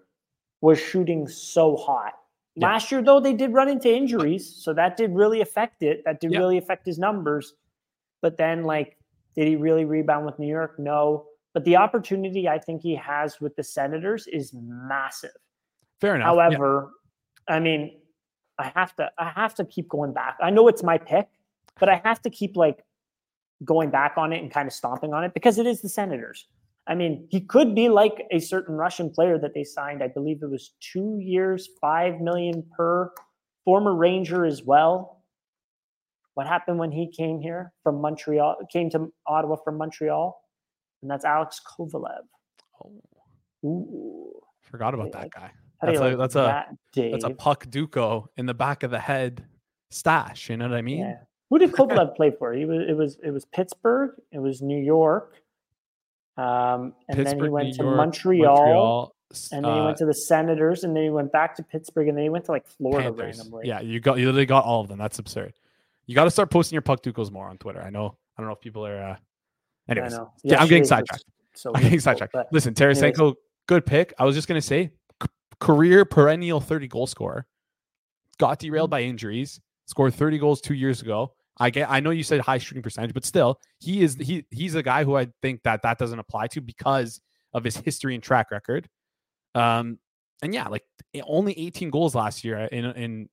was shooting so hot. Yeah. Last year, though, they did run into injuries, so that did really affect it. That did yeah. really affect his numbers. But then, like, did he really rebound with New York? No. But the opportunity I think he has with the Senators is massive. Fair enough. However, yeah. I mean, I have to I have to keep going back. I know it's my pick, but I have to keep like going back on it and kind of stomping on it because it is the Senators. I mean, he could be like a certain Russian player that they signed. I believe it was two years, five million per. Former Ranger as well. What happened when he came here from Montreal? Came to Ottawa from Montreal, and that's Alex Kovalev. Oh, Ooh, forgot about that guy. That's a like that's a that, that's a puck duco in the back of the head stash. You know what I mean? Yeah. Who did Kovalev play for? He was it was it was Pittsburgh. It was New York. Um, and then he went New to York, Montreal, s- and then he uh, went to the Senators, and then he went back to Pittsburgh, and then he went to like Florida Panthers. randomly. Yeah, you got you literally got all of them. That's absurd. You got to start posting your puck ducos more on Twitter. I know. I don't know if people are. uh Anyways, know. yeah, I'm getting sidetracked. So I'm getting sidetracked. Listen, anyways. Tarasenko, good pick. I was just gonna say, career perennial 30 goal scorer. Got derailed Mm-hmm. by injuries. Scored 30 goals two years ago. I get. I know you said high shooting percentage, but still, he is he he's a guy who I think that that doesn't apply to because of his history and track record. Um, and yeah, like eh, only 18 goals last year. In in,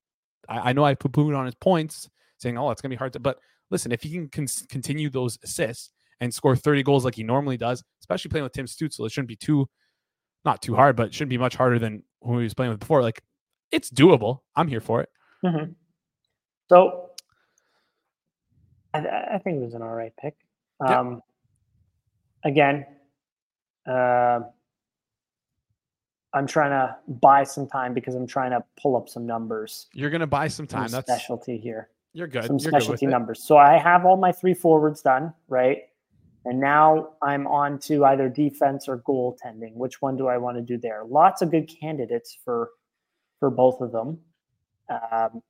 I, I know I poo pooed on his points, saying, "Oh, it's gonna be hard to." But listen, if he can con- continue those assists and score 30 goals like he normally does, especially playing with Tim Stützle, it shouldn't be too, not too hard, but it shouldn't be much harder than who he was playing with before. Like, it's doable. I'm here for it. Mhm. So I, I think it was an all right pick. Yeah. Um, again, uh, I'm trying to buy some time because I'm trying to pull up some numbers. You're gonna buy some Some time. That's specialty here. you're good. some you're good with specialty it. numbers. So I have all my three forwards done, right? And now I'm on to either defense or goaltending. Which one do I want to do there? Lots of good candidates for for both of them. Um,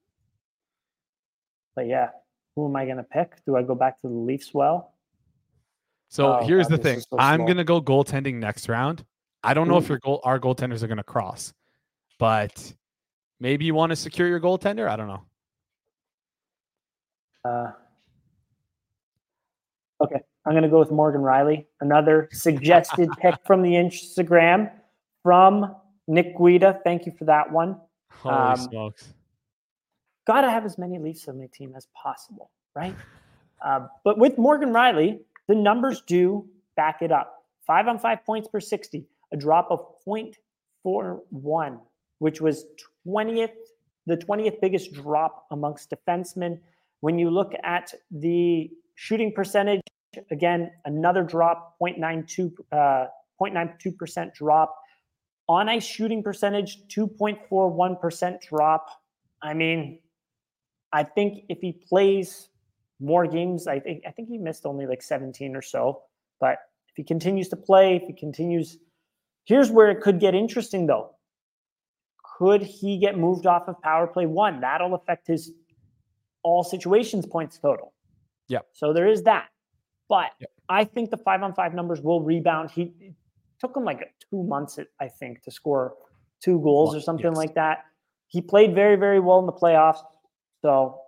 but yeah, who am I going to pick? Do I go back to the Leafs? Well, So Oh, here's God, the thing. so I'm gonna go goaltending next round. I don't know if Ooh. your goal our goaltenders are gonna cross, but maybe you want to secure your goaltender. I don't know. uh, okay, I'm going to go with Morgan Rielly. Another suggested pick from the Instagram from Nick Guida. Thank you for that one. Holy Um, smokes! got to have as many Leafs on my team as possible, right? Uh, but with Morgan Rielly, the numbers do back it up. Five on five points per 60, a drop of 0.41, which was 20th, the 20th biggest drop amongst defensemen. When you look at the shooting percentage, again, another drop, 0.92, uh, 0.92% drop. On ice shooting percentage, 2.41% drop. I mean, I think if he plays more games, I think I think he missed only like 17 or so. But if he continues to play, if he continues, here's where it could get interesting though. Could he get moved off of power play one? That'll affect his all situations points total. Yep. So there is that. But Yep. I think the five on five numbers will rebound. He it took him like two months, I think, to score two goals or something yes. like that. He played very, very well in the playoffs. So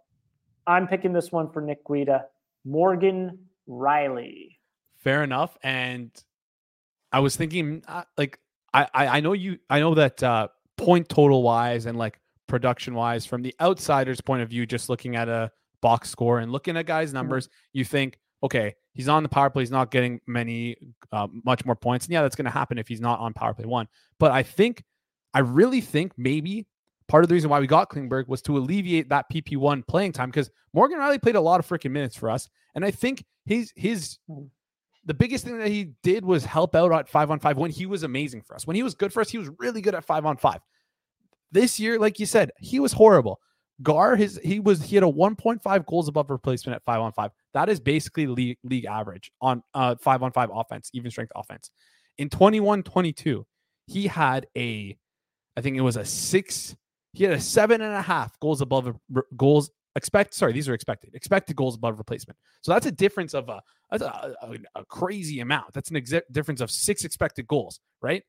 I'm picking this one for Nick Guida. Morgan Rielly. Fair enough. And I was thinking, uh, like, I, I I know you. I know that uh, point total wise and like production wise, from the outsider's point of view, just looking at a box score and looking at guys' numbers, you think, okay, he's on the power play. He's not getting many, uh, much more points. And yeah, that's going to happen if he's not on power play one. But I think, I really think maybe part of the reason why we got Klingberg was to alleviate that PP1 playing time because Morgan Rielly played a lot of freaking minutes for us. And I think his his Mhm. the biggest thing that he did was help out at five on five when he was amazing for us. When he was good for us, he was really good at five on five. This year, like you said, he was horrible. GAR, his he was he had a 1.5 goals above replacement at five on five. That is basically league, league average on uh five on five offense, even strength offense. In 21 22, he had a, I think it was a six, he had a seven and a half goals above re- goals expect. Sorry, these are expected, expected goals above replacement. So that's a difference of a, a, a, a crazy amount. That's an exact difference of six expected goals, right?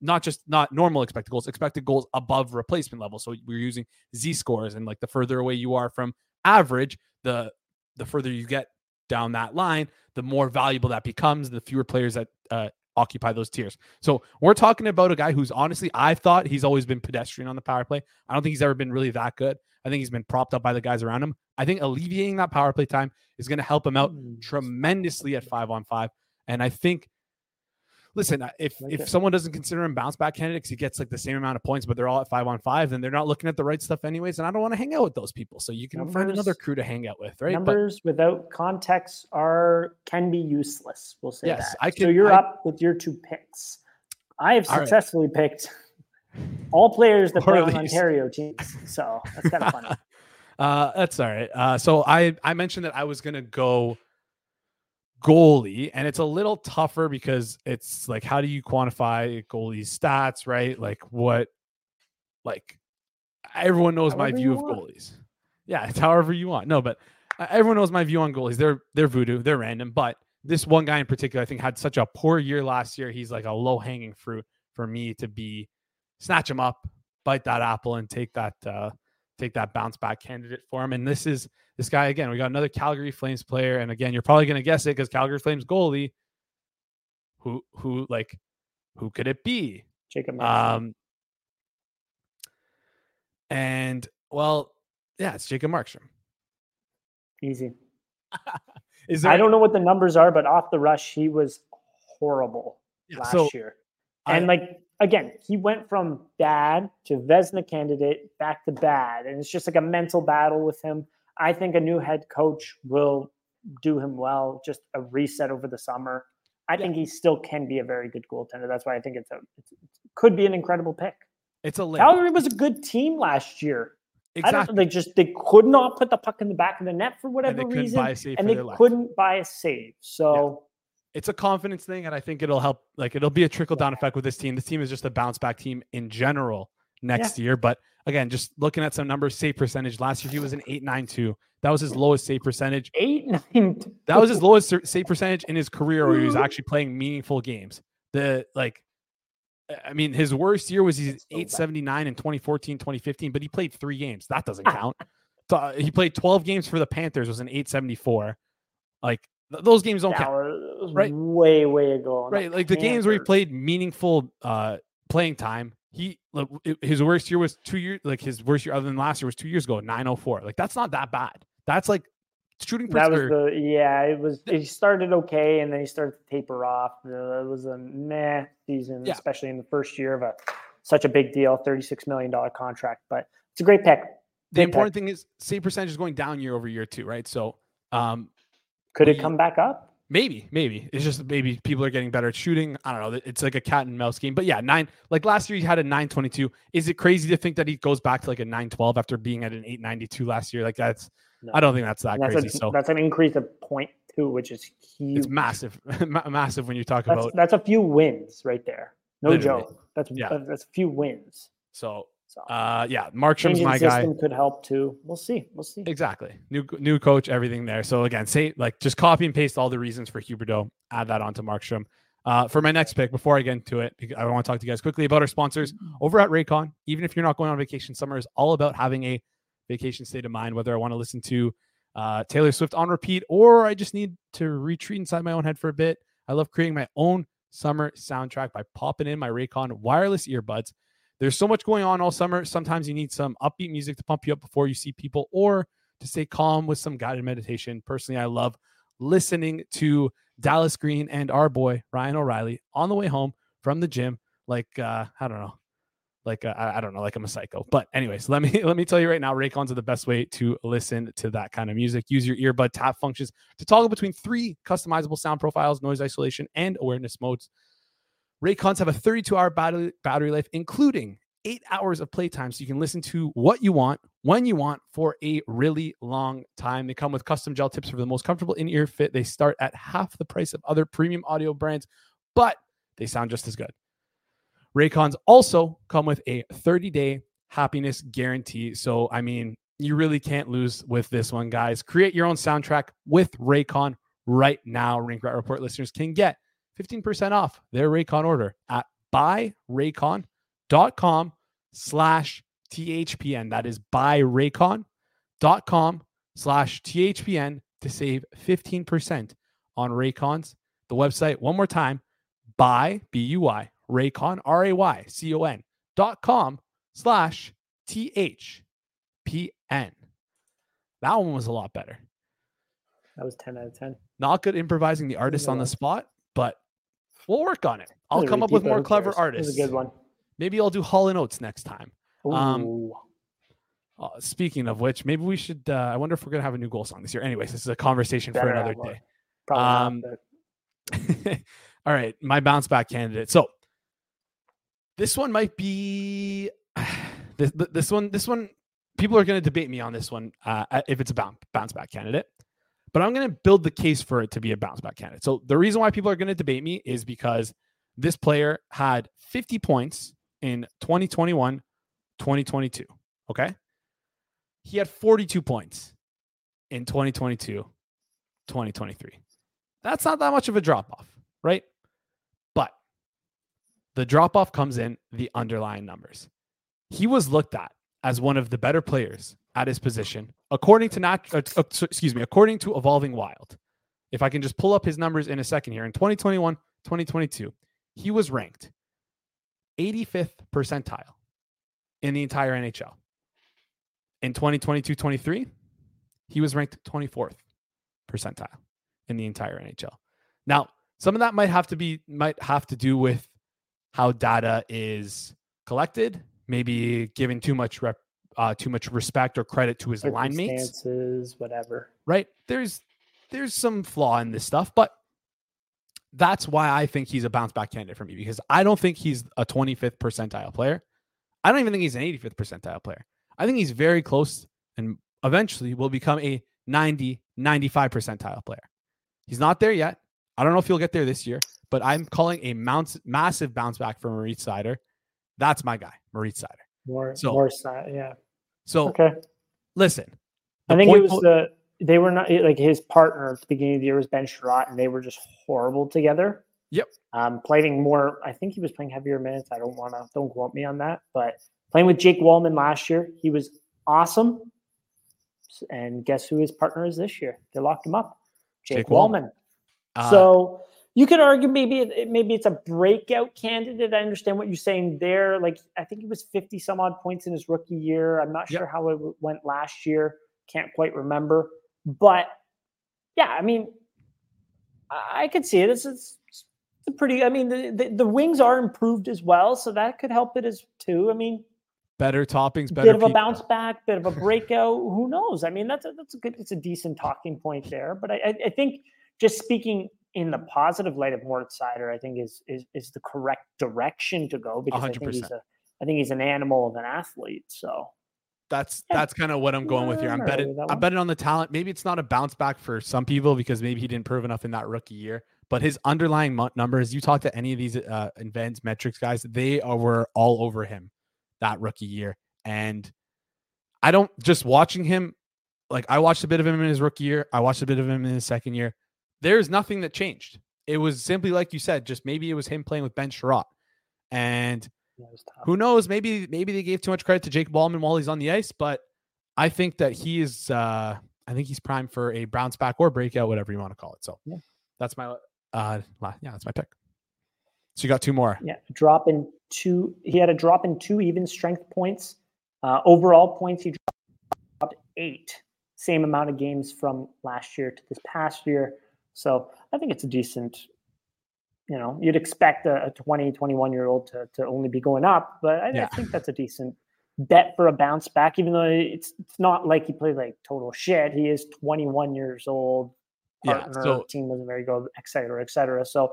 Not just not normal expected goals, expected goals above replacement level. So we're using Z scores, and like the further away you are from average, the the further you get down that line, the more valuable that becomes. The fewer players that uh, occupy those tiers. So we're talking about a guy who's honestly, I thought he's always been pedestrian on the power play. I don't think he's ever been really that good. I think he's been propped up by the guys around him. I think alleviating that power play time is going to help him out Mm. tremendously at five on five. And I think listen, if if someone doesn't consider him bounce back candidate 'cause he gets like the same amount of points, but they're all at five on five, then they're not looking at the right stuff anyways. And I don't want to hang out with those people. So you can find another crew to hang out with, right? But Numbers without context are can be useless. We'll say Yes, that. I so you're I- up with your two picks. I have right. successfully picked all players that Or play on. Ontario teams. So that's kind of funny. uh, that's all right. Uh, so I I mentioned that I was gonna go goalie, and it's a little tougher because it's like how do you quantify goalie's stats, right? Like what, like everyone knows my view of want. goalies. Yeah, it's however you want. No, but uh, everyone knows my view on goalies. They're they're voodoo. They're random. But this one guy in particular, I think, had such a poor year last year. He's like a low hanging fruit for me to be snatch him up, bite that apple, and take that uh, take that bounce back candidate for him. And this is this guy again. We got another Calgary Flames player, and again, you're probably gonna guess it because Calgary Flames goalie. Who who like who could it be? Jacob Um, and well, yeah, it's Jacob Markstrom. Easy. Is there? I don't know what the numbers are, but off the rush, he was horrible Yeah, last so year. I- And like again, he went from bad to Vezina candidate back to bad, and it's just like a mental battle with him. I think a new head coach will do him well. Just a reset over the summer. I Yeah. think he still can be a very good goaltender. That's why I think it's a it's, it could be an incredible pick. it's a late. Calgary was a good team last year. I Exactly. They just they could not put the puck in the back of the net for and whatever couldn't reason, and they couldn't buy a save. So. It's a confidence thing, and I think it'll help. Like it'll be a trickle down effect with this team. This team is just a bounce back team in general next year. But again, just looking at some numbers, save percentage last year he was an eight nine two. That was his lowest save percentage. eight nine. That was his lowest save percentage in his career, where he was actually playing meaningful games. The like, I mean, his worst year was he's so eight seventy nine in 2014, 2015, but he played three games. That doesn't count. So, uh, he played twelve games for the Panthers, was an eight seventy four. Like those games don't count. Was Right. way way ago. right like the games where he played meaningful uh playing time he like, his worst year was two years like his worst year other than last year was two years ago 904 like that's not that bad that's like shooting That was the yeah. It was. It started okay, and then he started to taper off. It was a meh season, Yeah. especially in the first year of a such a big deal, thirty six million dollar contract. But it's a great pick. the great important thing is save percentage is going down year over year too right so um Could it come back up? maybe maybe it's just maybe people are getting better at shooting i don't know it's like a cat and mouse game but yeah nine like last year he had a 922 is it crazy to think that he goes back to like a 912 after being at an 892 last year like that's No. i don't think that's that that's crazy a, so that's an increase of point two, which is huge. it's massive ma- massive when you talk That's, about that's a few wins right there. No Literally. joke. That's Yeah. that's a few wins. so So Uh, yeah, Markstrom's my guy. system could help too. We'll see. We'll see. Exactly. New new coach, everything there. So again, say like just copy and paste all the reasons for Huberdeau. Add that onto Markstrom. Uh, for my next pick, before I get into it, I want to talk to you guys quickly about our sponsors over at Raycon. Even if you're not going on vacation, summer is all about having a vacation state of mind. Whether I want to listen to uh, Taylor Swift on repeat or I just need to retreat inside my own head for a bit. I love creating my own summer soundtrack by popping in my Raycon wireless earbuds. There's so much going on all summer. Sometimes you need some upbeat music to pump you up before you see people or to stay calm with some guided meditation. Personally, I love listening to Dallas Green and our boy Ryan O'Reilly on the way home from the gym. Like uh, I don't know, like uh, I don't know, like I'm a psycho. But anyways, let me let me tell you right now, Raycons are the best way to listen to that kind of music. Use your earbud tap functions to toggle between three customizable sound profiles, noise isolation, and awareness modes. Raycons have a 32 hour battery, battery life, including eight hours of playtime. So you can listen to what you want, when you want, for a really long time. They come with custom gel tips for the most comfortable in ear fit. They start at half the price of other premium audio brands, but they sound just as good. Raycons also come with a 30 day happiness guarantee. So, I mean, you really can't lose with this one, guys. Create your own soundtrack with Raycon right now. Rink Rat Report listeners can get 15% off their Raycon order at buyraycon.com slash THPN. That is buyraycon.com slash THPN to save 15% on Raycons. The website, one more time, buy, B-U-Y, Raycon, R-A-Y-C-O-N dot com slash THPN. That one was a lot better. That was ten out of ten. Not good improvising the artist on the spot, but we'll work on it. I'll come up with more clever artists. a good one. Maybe I'll do Hall and Oates next time. Um, Uh, speaking of which, maybe we should. Uh, I wonder if we're gonna have a new goal song this year. Anyways, this is a conversation for another day. Probably um, not, All right, my bounce back candidate. So this one might be this this one this one. People are going to debate me on this one uh, if it's a bounce bounce back candidate, but I'm going to build the case for it to be a bounce back candidate. So the reason why people are going to debate me is because this player had 50 points in 2021, 2022. Okay, he had 42 points in 2022, 2023. That's not that much of a drop off, right? But the drop off comes in the underlying numbers. He was looked at as one of the better players at his position, according to nat- uh, uh, excuse me, according to Evolving Wild. If I can just pull up his numbers in a second here, in 2021, 2022, he was ranked 85th percentile in the entire NHL. In 2022 23, he was ranked 24th percentile in the entire NHL. Now, some of that might have to be might have to do with how data is collected, maybe giving too much rep, uh, too much respect or credit to his line mates, whatever. right? There's there's some flaw in this stuff, but that's why I think he's a bounce back candidate for me because I don't think he's a 25th percentile player. I don't even think he's an 85th percentile player. I think he's very close and eventually will become a 90, 95 percentile player. He's not there yet. I don't know if he'll get there this year, but I'm calling a mounts, massive bounce back for Maurice Seider. That's my guy, Maurice Seider. More, So- more side. Yeah. So Okay. listen, I think it was to- the they were not like his partner at the beginning of the year was Ben Chiarot, and they were just horrible together. Yep. Um, playing more, I think he was playing heavier minutes. I don't want to don't quote me on that, but playing with Jake Walman last year, he was awesome. And guess who his partner is this year? They locked him up, Jake, Jake Walman. Walman. uh, so you could argue maybe it, maybe it's a breakout candidate. I understand what you're saying there. Like I think it was 50 some odd points in his rookie year. I'm not Yep. sure how it went last year. Can't quite remember. But yeah, I mean, I, could see it. It's, it's, it's a pretty. I mean, the, the the wings are improved as well, so that could help it as too. I mean, better toppings, better bit of a pizza. bounce back, bit of a breakout. Who knows? I mean, that's a, that's a good, it's a decent talking point there. But I, I, I think just speaking in the positive light of Mort Seider, I think is is is the correct direction to go because I think he's a I think he's an animal of an athlete. So That's Yeah. that's kind of what I'm going with here. I'm Yeah, I'm alright betting I'm betting on the talent. Maybe it's not a bounce back for some people because maybe he didn't prove enough in that rookie year. But his underlying numbers, you talk to any of these uh, advanced metrics guys, they are, were all over him that rookie year. And I don't just watching him. Like I watched a bit of him in his rookie year. I watched a bit of him in his second year. There's nothing that changed. It was simply like you said, just maybe it was him playing with Ben Chiarot. And yeah, it was tough. who knows? Maybe maybe they gave too much credit to Jake Walman while he's on the ice, but I think that he is. Uh, I think he's primed for a bounce back or breakout, whatever you want to call it. So Yeah. that's my uh, yeah, that's my pick. So you got two more. Yeah, drop in two. He had a drop in two even strength points. Uh, overall points, he dropped eight. Same amount of games from last year to this past year. So I think it's a decent. You know, you'd expect a, a 20, 21 year old to, to only be going up, but I, I think that's a decent bet for a bounce back, even though it's it's not like he played like total shit. He is 21 years old. Yeah, Partner, so- team wasn't very good, et cetera, et cetera. So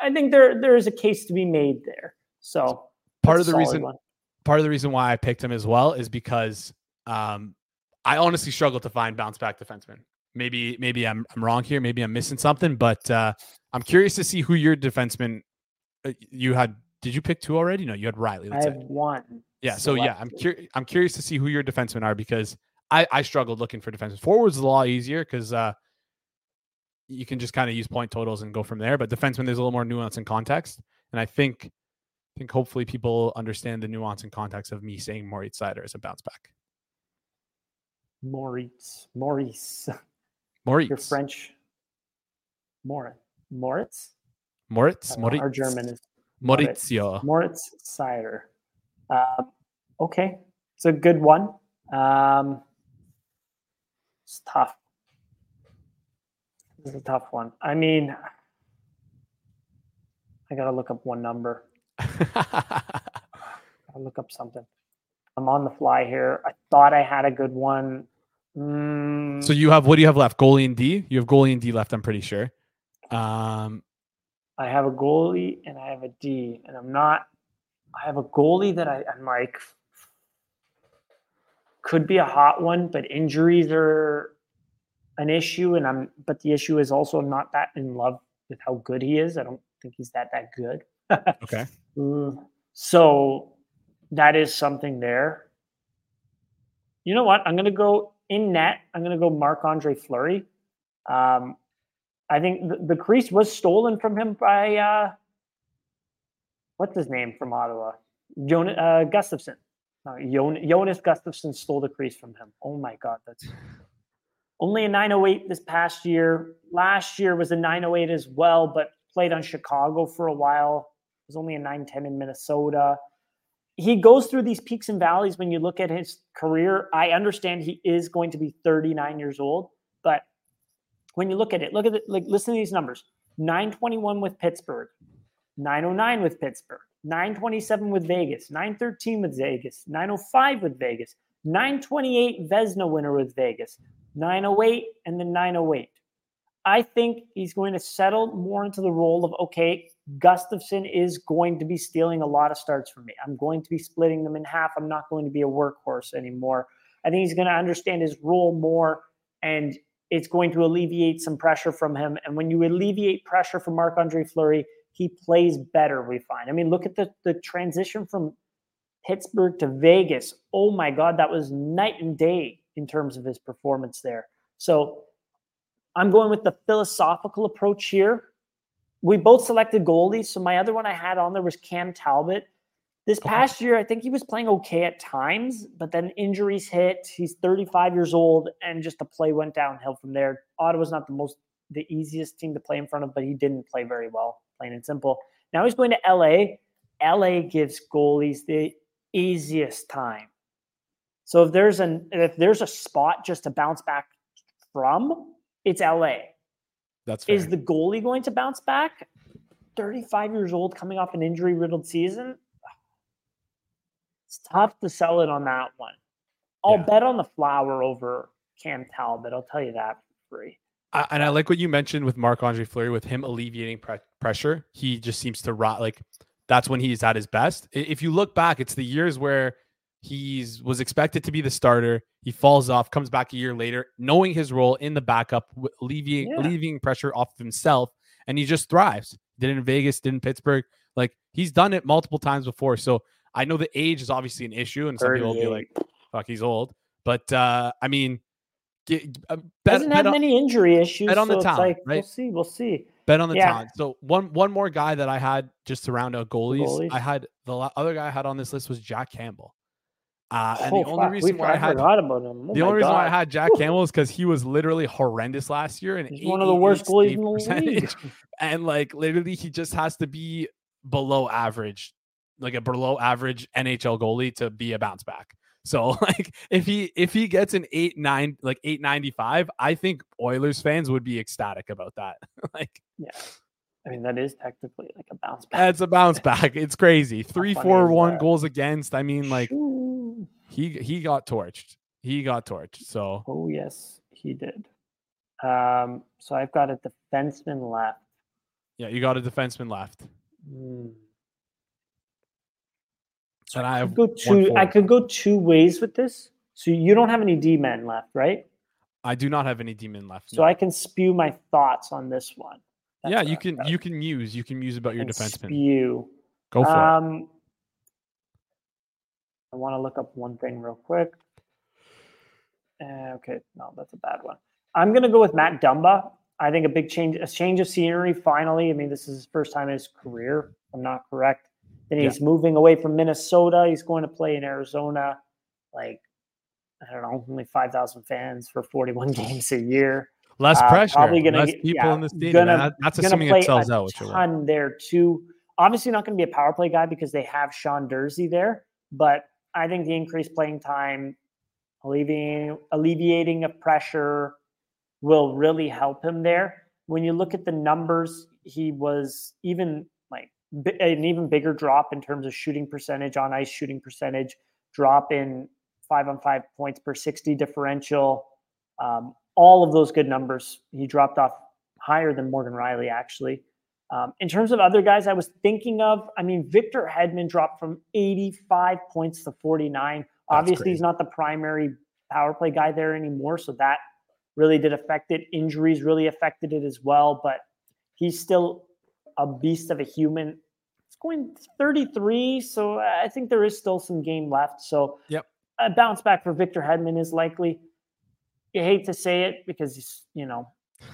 I think there there is a case to be made there. So Part of the reason one. part of the reason why I picked him as well is because um, I honestly struggle to find bounce back defensemen. Maybe maybe I'm I'm wrong here. Maybe I'm missing something, but uh, I'm curious to see who your defenseman uh, you had. Did you pick two already? No, you had Rielly. I have it. one. Yeah. So yeah, I'm selected. curious. I'm curious to see who your defensemen are because I I struggled looking for defensemen. Forwards is a lot easier because uh, you can just kind of use point totals and go from there. But defenseman, there's a little more nuance and context, and I think I think hopefully people understand the nuance and context of me saying Moritz Seider as a bounce back. Maurice. Maurice. Moritz. Your French. Moritz. Moritz. Moritz. I don't know, Moritz. Our German is Moritz. Maurizio. Moritz Seider. Um, okay, it's a good one. Um, it's tough. This is a tough one. I mean, I gotta look up one number. I'll look up something. I'm on the fly here. I thought I had a good one. Mm, so you have what do you have left? Goalie and D. You have goalie and D left. I'm pretty sure. Um, I have a goalie and I have a D, and I'm not. I have a goalie that I, I'm like could be a hot one, but injuries are an issue, and I'm. But the issue is also I'm not that in love with how good he is. I don't think he's that that good. okay. Mm, so that is something there. You know what? I'm going to go in net. I'm going to go Marc Andre Fleury. Um, I think the, the, crease was stolen from him by uh, what's his name from Ottawa, Jonas uh, Gustavsson. Uh, Jonas Gustavsson stole the crease from him. Oh my God, that's only a 908 this past year. Last year was a 908 as well, but played on Chicago for a while. It was only a 910 in Minnesota he goes through these peaks and valleys when you look at his career. I understand he is going to be 39 years old, but when you look at it, look at it, like listen to these numbers 921 with Pittsburgh, 909 with Pittsburgh, 927 with Vegas, 913 with Vegas, 905 with Vegas, 928 Vezina winner with Vegas, 908, and then 908. I think he's going to settle more into the role of okay, Gustavsson is going to be stealing a lot of starts from me. I'm going to be splitting them in half. I'm not going to be a workhorse anymore. I think he's going to understand his role more and it's going to alleviate some pressure from him. And when you alleviate pressure from Marc Andre Fleury, he plays better, we find. I mean, look at the, the transition from Pittsburgh to Vegas. Oh my God, that was night and day in terms of his performance there. So I'm going with the philosophical approach here we both selected goalies. So my other one I had on there was Cam Talbot. This past year, I think he was playing okay at times, but then injuries hit. He's 35 years old, and just the play went downhill from there. Ottawa's not the most the easiest team to play in front of, but he didn't play very well, plain and simple. Now he's going to LA. LA gives goalies the easiest time. So if there's an if there's a spot just to bounce back from, it's LA. That's fair. Is the goalie going to bounce back? 35 years old, coming off an injury riddled season. It's tough to sell it on that one. I'll yeah. bet on the flower over Cam Talbot. I'll tell you that for free. I, and I like what you mentioned with Marc Andre Fleury, with him alleviating pre- pressure. He just seems to rot. Like that's when he's at his best. If you look back, it's the years where He's was expected to be the starter. He falls off, comes back a year later, knowing his role in the backup, alleviating, yeah. alleviating pressure off of himself, and he just thrives. Did in Vegas, did in Pittsburgh. Like he's done it multiple times before. So I know the age is obviously an issue, and some people will be like, "Fuck, he's old." But uh, I mean, get, uh, bet, doesn't have on, many injury issues. Bet on so the talent, like, right? We'll see. We'll see. Bet on the yeah. talent. So one one more guy that I had just to round out goalies, goalies. I had the other guy I had on this list was Jack Campbell. Uh, and oh, the only reason why I had about him. Oh the only reason why I had Jack Campbell is because he was literally horrendous last year and he's one of the worst goalies in the league. and like literally, he just has to be below average, like a below average NHL goalie to be a bounce back. So like if he if he gets an eight nine like eight ninety five, I think Oilers fans would be ecstatic about that. like yeah. I mean, that is technically like a bounce back. It's a bounce back. It's crazy. Three, four, one goals against. I mean, like he he got torched. He got torched. So oh yes, he did. Um, so I've got a defenseman left. Yeah, you got a defenseman left. Mm. So and I, I have go two. I could go two ways with this. So you don't have any D men left, right? I do not have any D men left. So no. I can spew my thoughts on this one. That's yeah, you can you can muse. You can muse about your defenseman. Spew. Go for um, it. I want to look up one thing real quick. Uh, okay, no, that's a bad one. I'm going to go with Matt Dumba. I think a big change, a change of scenery. Finally, I mean, this is his first time in his career. I'm not correct. Then he's yeah. moving away from Minnesota. He's going to play in Arizona. Like, I don't know, only 5,000 fans for 41 games a year. Less uh, pressure. Probably gonna less people yeah, in the stadium. Gonna, that's assuming it sells a out. Which ton there too. Obviously, not going to be a power play guy because they have Sean Durzi there. But I think the increased playing time, alleviating alleviating of pressure, will really help him there. When you look at the numbers, he was even like an even bigger drop in terms of shooting percentage on ice, shooting percentage, drop in five on five points per 60 differential. Um, all of those good numbers. He dropped off higher than Morgan Rielly, actually. Um, in terms of other guys I was thinking of, I mean, Victor Hedman dropped from 85 points to 49. That's Obviously, crazy. he's not the primary power play guy there anymore. So that really did affect it. Injuries really affected it as well. But he's still a beast of a human. It's going 33. So I think there is still some game left. So yep. a bounce back for Victor Hedman is likely. You hate to say it because he's, you know,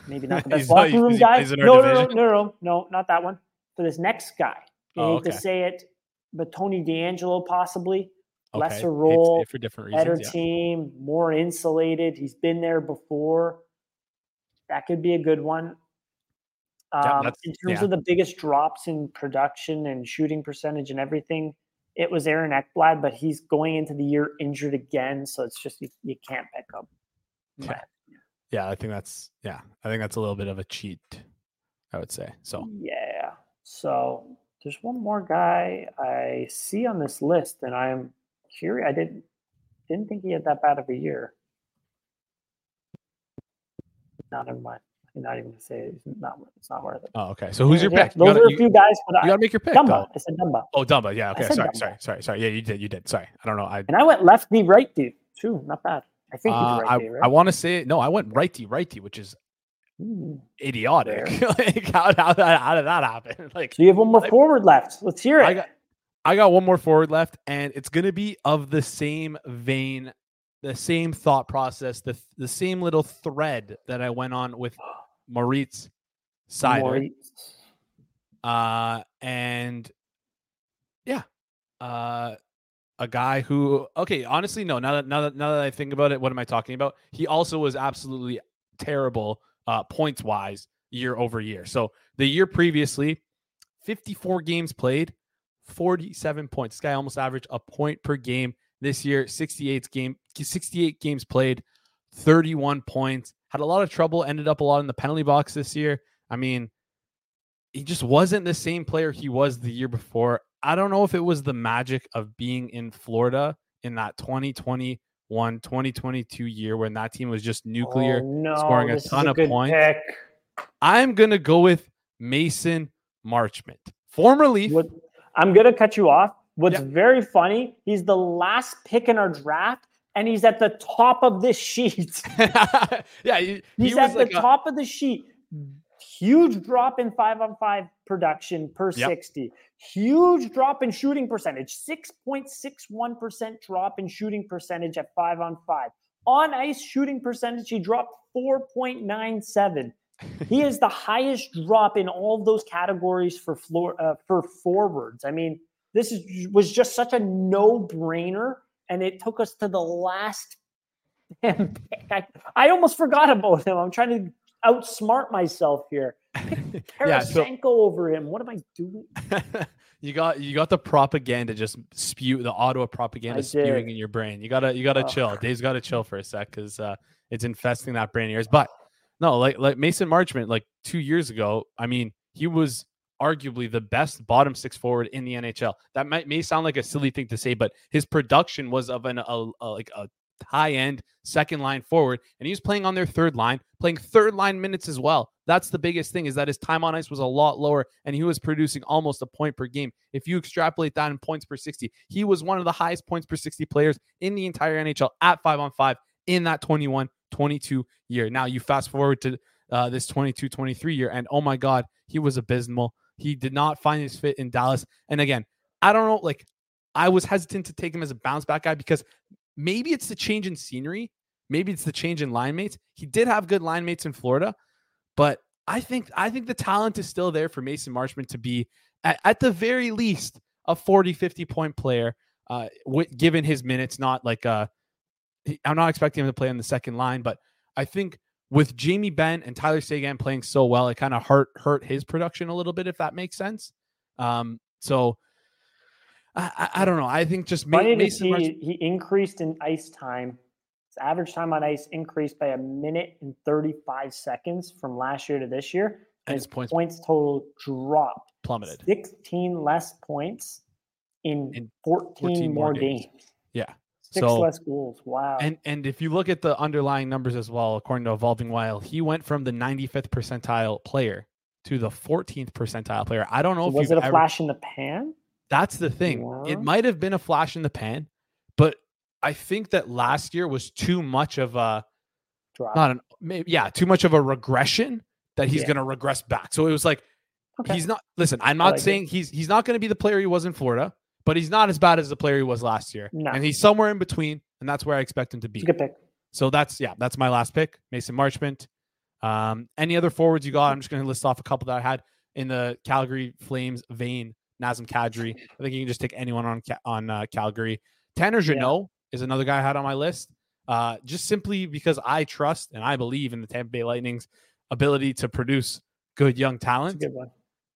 maybe not the best locker room guy. No, no, no, no, no, no, not that one. For this next guy, you oh, hate to say it, but Tony DeAngelo possibly lesser role for different reasons, better team, more insulated. He's been there before. That could be a good one. Um, yeah, in terms yeah. of the biggest drops in production and shooting percentage and everything, it was Aaron Ekblad, but he's going into the year injured again, so it's just you, you can't pick him. Yeah. yeah, I think that's yeah, I think that's a little bit of a cheat. I would say so. Yeah. So there's one more guy I see on this list, and I'm curious. I didn't didn't think he had that bad of a year. Not in mind. I'm not even gonna say it. it's not. It's not worth it. Oh, okay. So who's your yeah, pick? Those gotta, are a few guys, but you gotta make your pick. Dumba. Though. I said Dumba. Oh, Dumba. Yeah. Okay. Sorry. Dumba. Sorry. Sorry. Sorry. Yeah, you did. You did. Sorry. I don't know. I and I went lefty righty too. Not bad. I think uh, I, right? I want to say no. I went righty righty, which is Ooh, idiotic. like how, how, how, did that happen? Like so you have one more like, forward left. Let's hear it. I got, I got one more forward left, and it's going to be of the same vein, the same thought process, the the same little thread that I went on with Moritz Seider. Moritz. Uh, and yeah, uh, a guy who, okay, honestly, no. Now that now that now that I think about it, what am I talking about? He also was absolutely terrible uh, points wise year over year. So the year previously, 54 games played, 47 points. This guy almost averaged a point per game this year. 68 game, 68 games played, 31 points. Had a lot of trouble. Ended up a lot in the penalty box this year. I mean, he just wasn't the same player he was the year before. I don't know if it was the magic of being in Florida in that 2021 2022 year when that team was just nuclear, oh, no, scoring a ton a of points. Pick. I'm going to go with Mason Marchment, former Leaf. What? I'm gonna cut you off. What's yeah. very funny, he's the last pick in our draft, and he's at the top of this sheet. yeah, he, he's he at the like top of the sheet. Huge drop in five on five production per yep. 60. Huge drop in shooting percentage. 6.61% drop in shooting percentage at five on five. On ice shooting percentage, he dropped 4.97 he is the highest drop in all those categories for floor uh, for forwards. I mean, this is, was just such a no-brainer, and it took us to the last. I, I almost forgot about him. I'm trying to outsmart myself here. yeah, so, over him. What am I doing? you got you got the propaganda just spew the auto propaganda spewing in your brain. You gotta you gotta oh. chill. Dave's got to chill for a sec because uh, it's infesting that brain of yours. But no, like like Mason Marchment, like two years ago, I mean, he was arguably the best bottom six forward in the NHL. That might may sound like a silly thing to say, but his production was of an a, a like a high end second line forward, and he was playing on their third line, playing third line minutes as well. That's the biggest thing is that his time on ice was a lot lower, and he was producing almost a point per game. If you extrapolate that in points per 60, he was one of the highest points per 60 players in the entire NHL at five on five in that 21 22 year. Now you fast forward to uh, this 22 23 year, and oh my God, he was abysmal. He did not find his fit in Dallas. And again, I don't know, like, I was hesitant to take him as a bounce back guy because maybe it's the change in scenery. Maybe it's the change in line mates. He did have good line mates in Florida, but I think I think the talent is still there for Mason Marchment to be at, at the very least a 40, 50 point player, uh, given his minutes, not like a I'm not expecting him to play on the second line, but I think with Jamie Benn and Tyler Seguin playing so well, it kind of hurt hurt his production a little bit, if that makes sense. Um, so I, I, don't know. I think just Funny Mason March- he increased in ice time. His average time on ice increased by a minute and 35 seconds from last year to this year. And his points, points total dropped plummeted. 16 less points in, In 14, 14 more games. games. Yeah. Six So- less goals. Wow. And and if you look at the underlying numbers as well, according to Evolving Wild, he went from the 95th percentile player to the 14th percentile player. I don't know if was it a ever- flash in the pan? That's the thing. It might have been a flash in the pan, but I think that last year was too much of a Drop. not an maybe yeah, too much of a regression that he's Yeah. going to regress back. So it was like Okay. he's not listen, I'm not like it. saying he's he's not going to be the player he was in Florida, but he's not as bad as the player he was last year. No. And he's somewhere in between, and that's where I expect him to be. Good pick. So that's yeah, that's my last pick, Mason Marchment. Um, any other forwards you got? I'm just going to list off a couple that I had in the Calgary Flames vein. Nazem Kadri. I think you can just take anyone on on uh, Calgary. Tanner Yeah. Is another guy I had on my list. Uh, just simply because I trust and I believe in the Tampa Bay Lightning's ability to produce good young talent. good.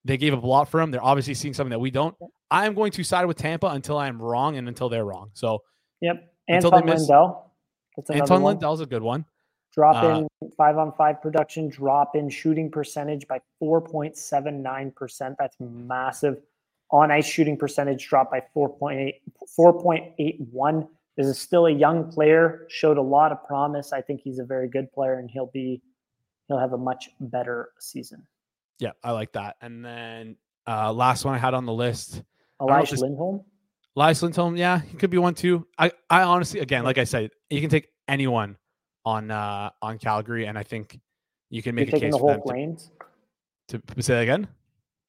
They gave up a lot for him. They're obviously seeing something that we don't. I am going to side with Tampa until I am wrong and until they're wrong. So Yep. Until they Anton miss- Lundell. That's Anton one. Lundell's a good one. Drop Uh, in five on five production, drop in shooting percentage by 4.79%. That's massive. On ice shooting percentage dropped by 4.8, 4.81. This is still a young player, showed a lot of promise. I think he's a very good player and he'll be he'll have a much better season. Yeah, I like that. And then uh last one I had on the list, don't know if Elijah this- Lindholm. Elias Lindholm. Yeah, he could be one too. I, I honestly, again, like I said, you can take anyone on uh on Calgary, and I think you can You're make a taking case the for whole them to, to say that again.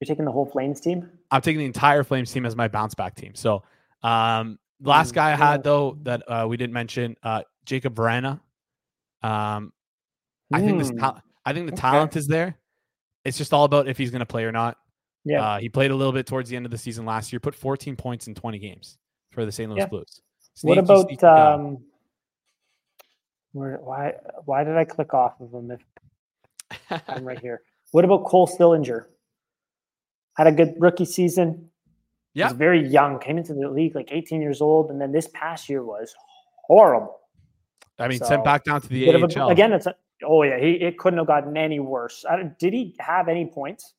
You're taking the whole Flames team. I'm taking the entire Flames team as my bounce back team. So, um, last Mm, guy I had though that uh, we didn't mention, uh, Jakub Vrana. Um, I think this, Hmm, tal- I think the okay. talent is there. It's just all about if he's going to play or not. Yeah. Uh, he played a little bit towards the end of the season last year, put 14 points in 20 games for the St. Louis Yeah. Blues. what about sneaky um? Where why why did I click off of him? If I'm right here. What about Cole Sillinger? Had a good rookie season. Yeah. Was very young. Came into the league like 18 years old, and then this past year was horrible. I mean, So, sent back down to the AHL. a, again, it's a, oh yeah, he it couldn't have gotten any worse. I did he have any points?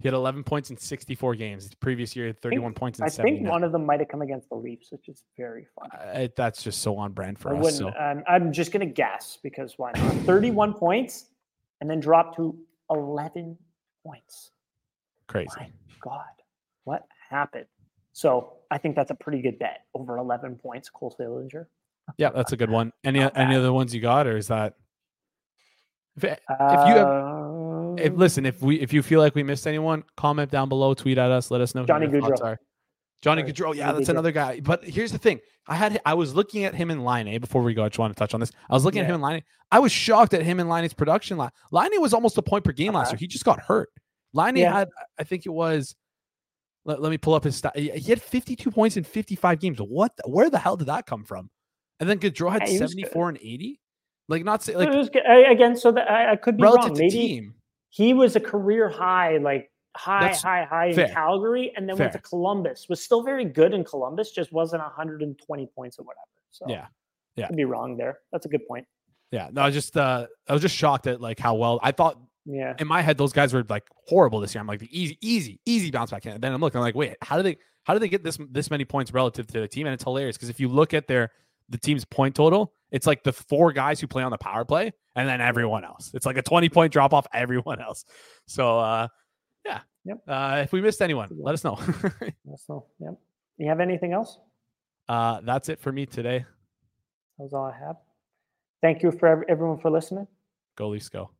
He had 11 points in 64 games. The previous year, he had 31 points in I 79. think one of them might have come against the Leafs, which is very fun. Uh, that's just so on brand for I us. So I'm, I'm just gonna guess because why not? 31 points, and then drop to 11 points. Crazy. My God, what happened? So I think that's a pretty good bet. Over 11 points, Cole Sillinger. Yeah, that's a good one. Any Not any bad. other ones you got, or is that? If, if you have, if listen, if we if you feel like we missed anyone, comment down below, tweet at us, let us know. Johnny Gaudreau. Johnny Sorry, Gaudreau, yeah, Johnny that's Gaudreau. another guy. But here's the thing: I had I was looking at him in Laine before we go. I just want to touch on this. I was looking at him in Laine. I was shocked at him in Laine's production. Laine Line A was almost a point per game last Uh-huh. year. He just got hurt. Laine Yeah. had, I think it was. Let, let me pull up his stat. He had 52 points in 55 games. What? The, where the hell did that come from? And then Gaudreau had Yeah, he good. 74 and 80. Like not say like. Again, so that I, I could be wrong. Maybe team. he was a career high, like high, That's high, high fair. in Calgary, and then went to Columbus. Was still very good in Columbus, just wasn't 120 points or whatever. So Yeah. Yeah. could be wrong there. That's a good point. Yeah. No, I just uh I was just shocked at like how well I thought Yeah. in my head those guys were like horrible this year. I'm like the easy, easy, easy bounce back. And then I'm looking I'm like, wait, how do they how do they get this this many points relative to the team? And it's hilarious because if you look at their the team's point total, it's like the four guys who play on the power play and then everyone else. It's like a 20 point drop off everyone else. So uh yeah. Yep. Uh if we missed anyone, let us know. That's all. Yep. You have anything else? uh that's it for me today. That was all I have. Thank you for everyone for listening. Go Leafs go.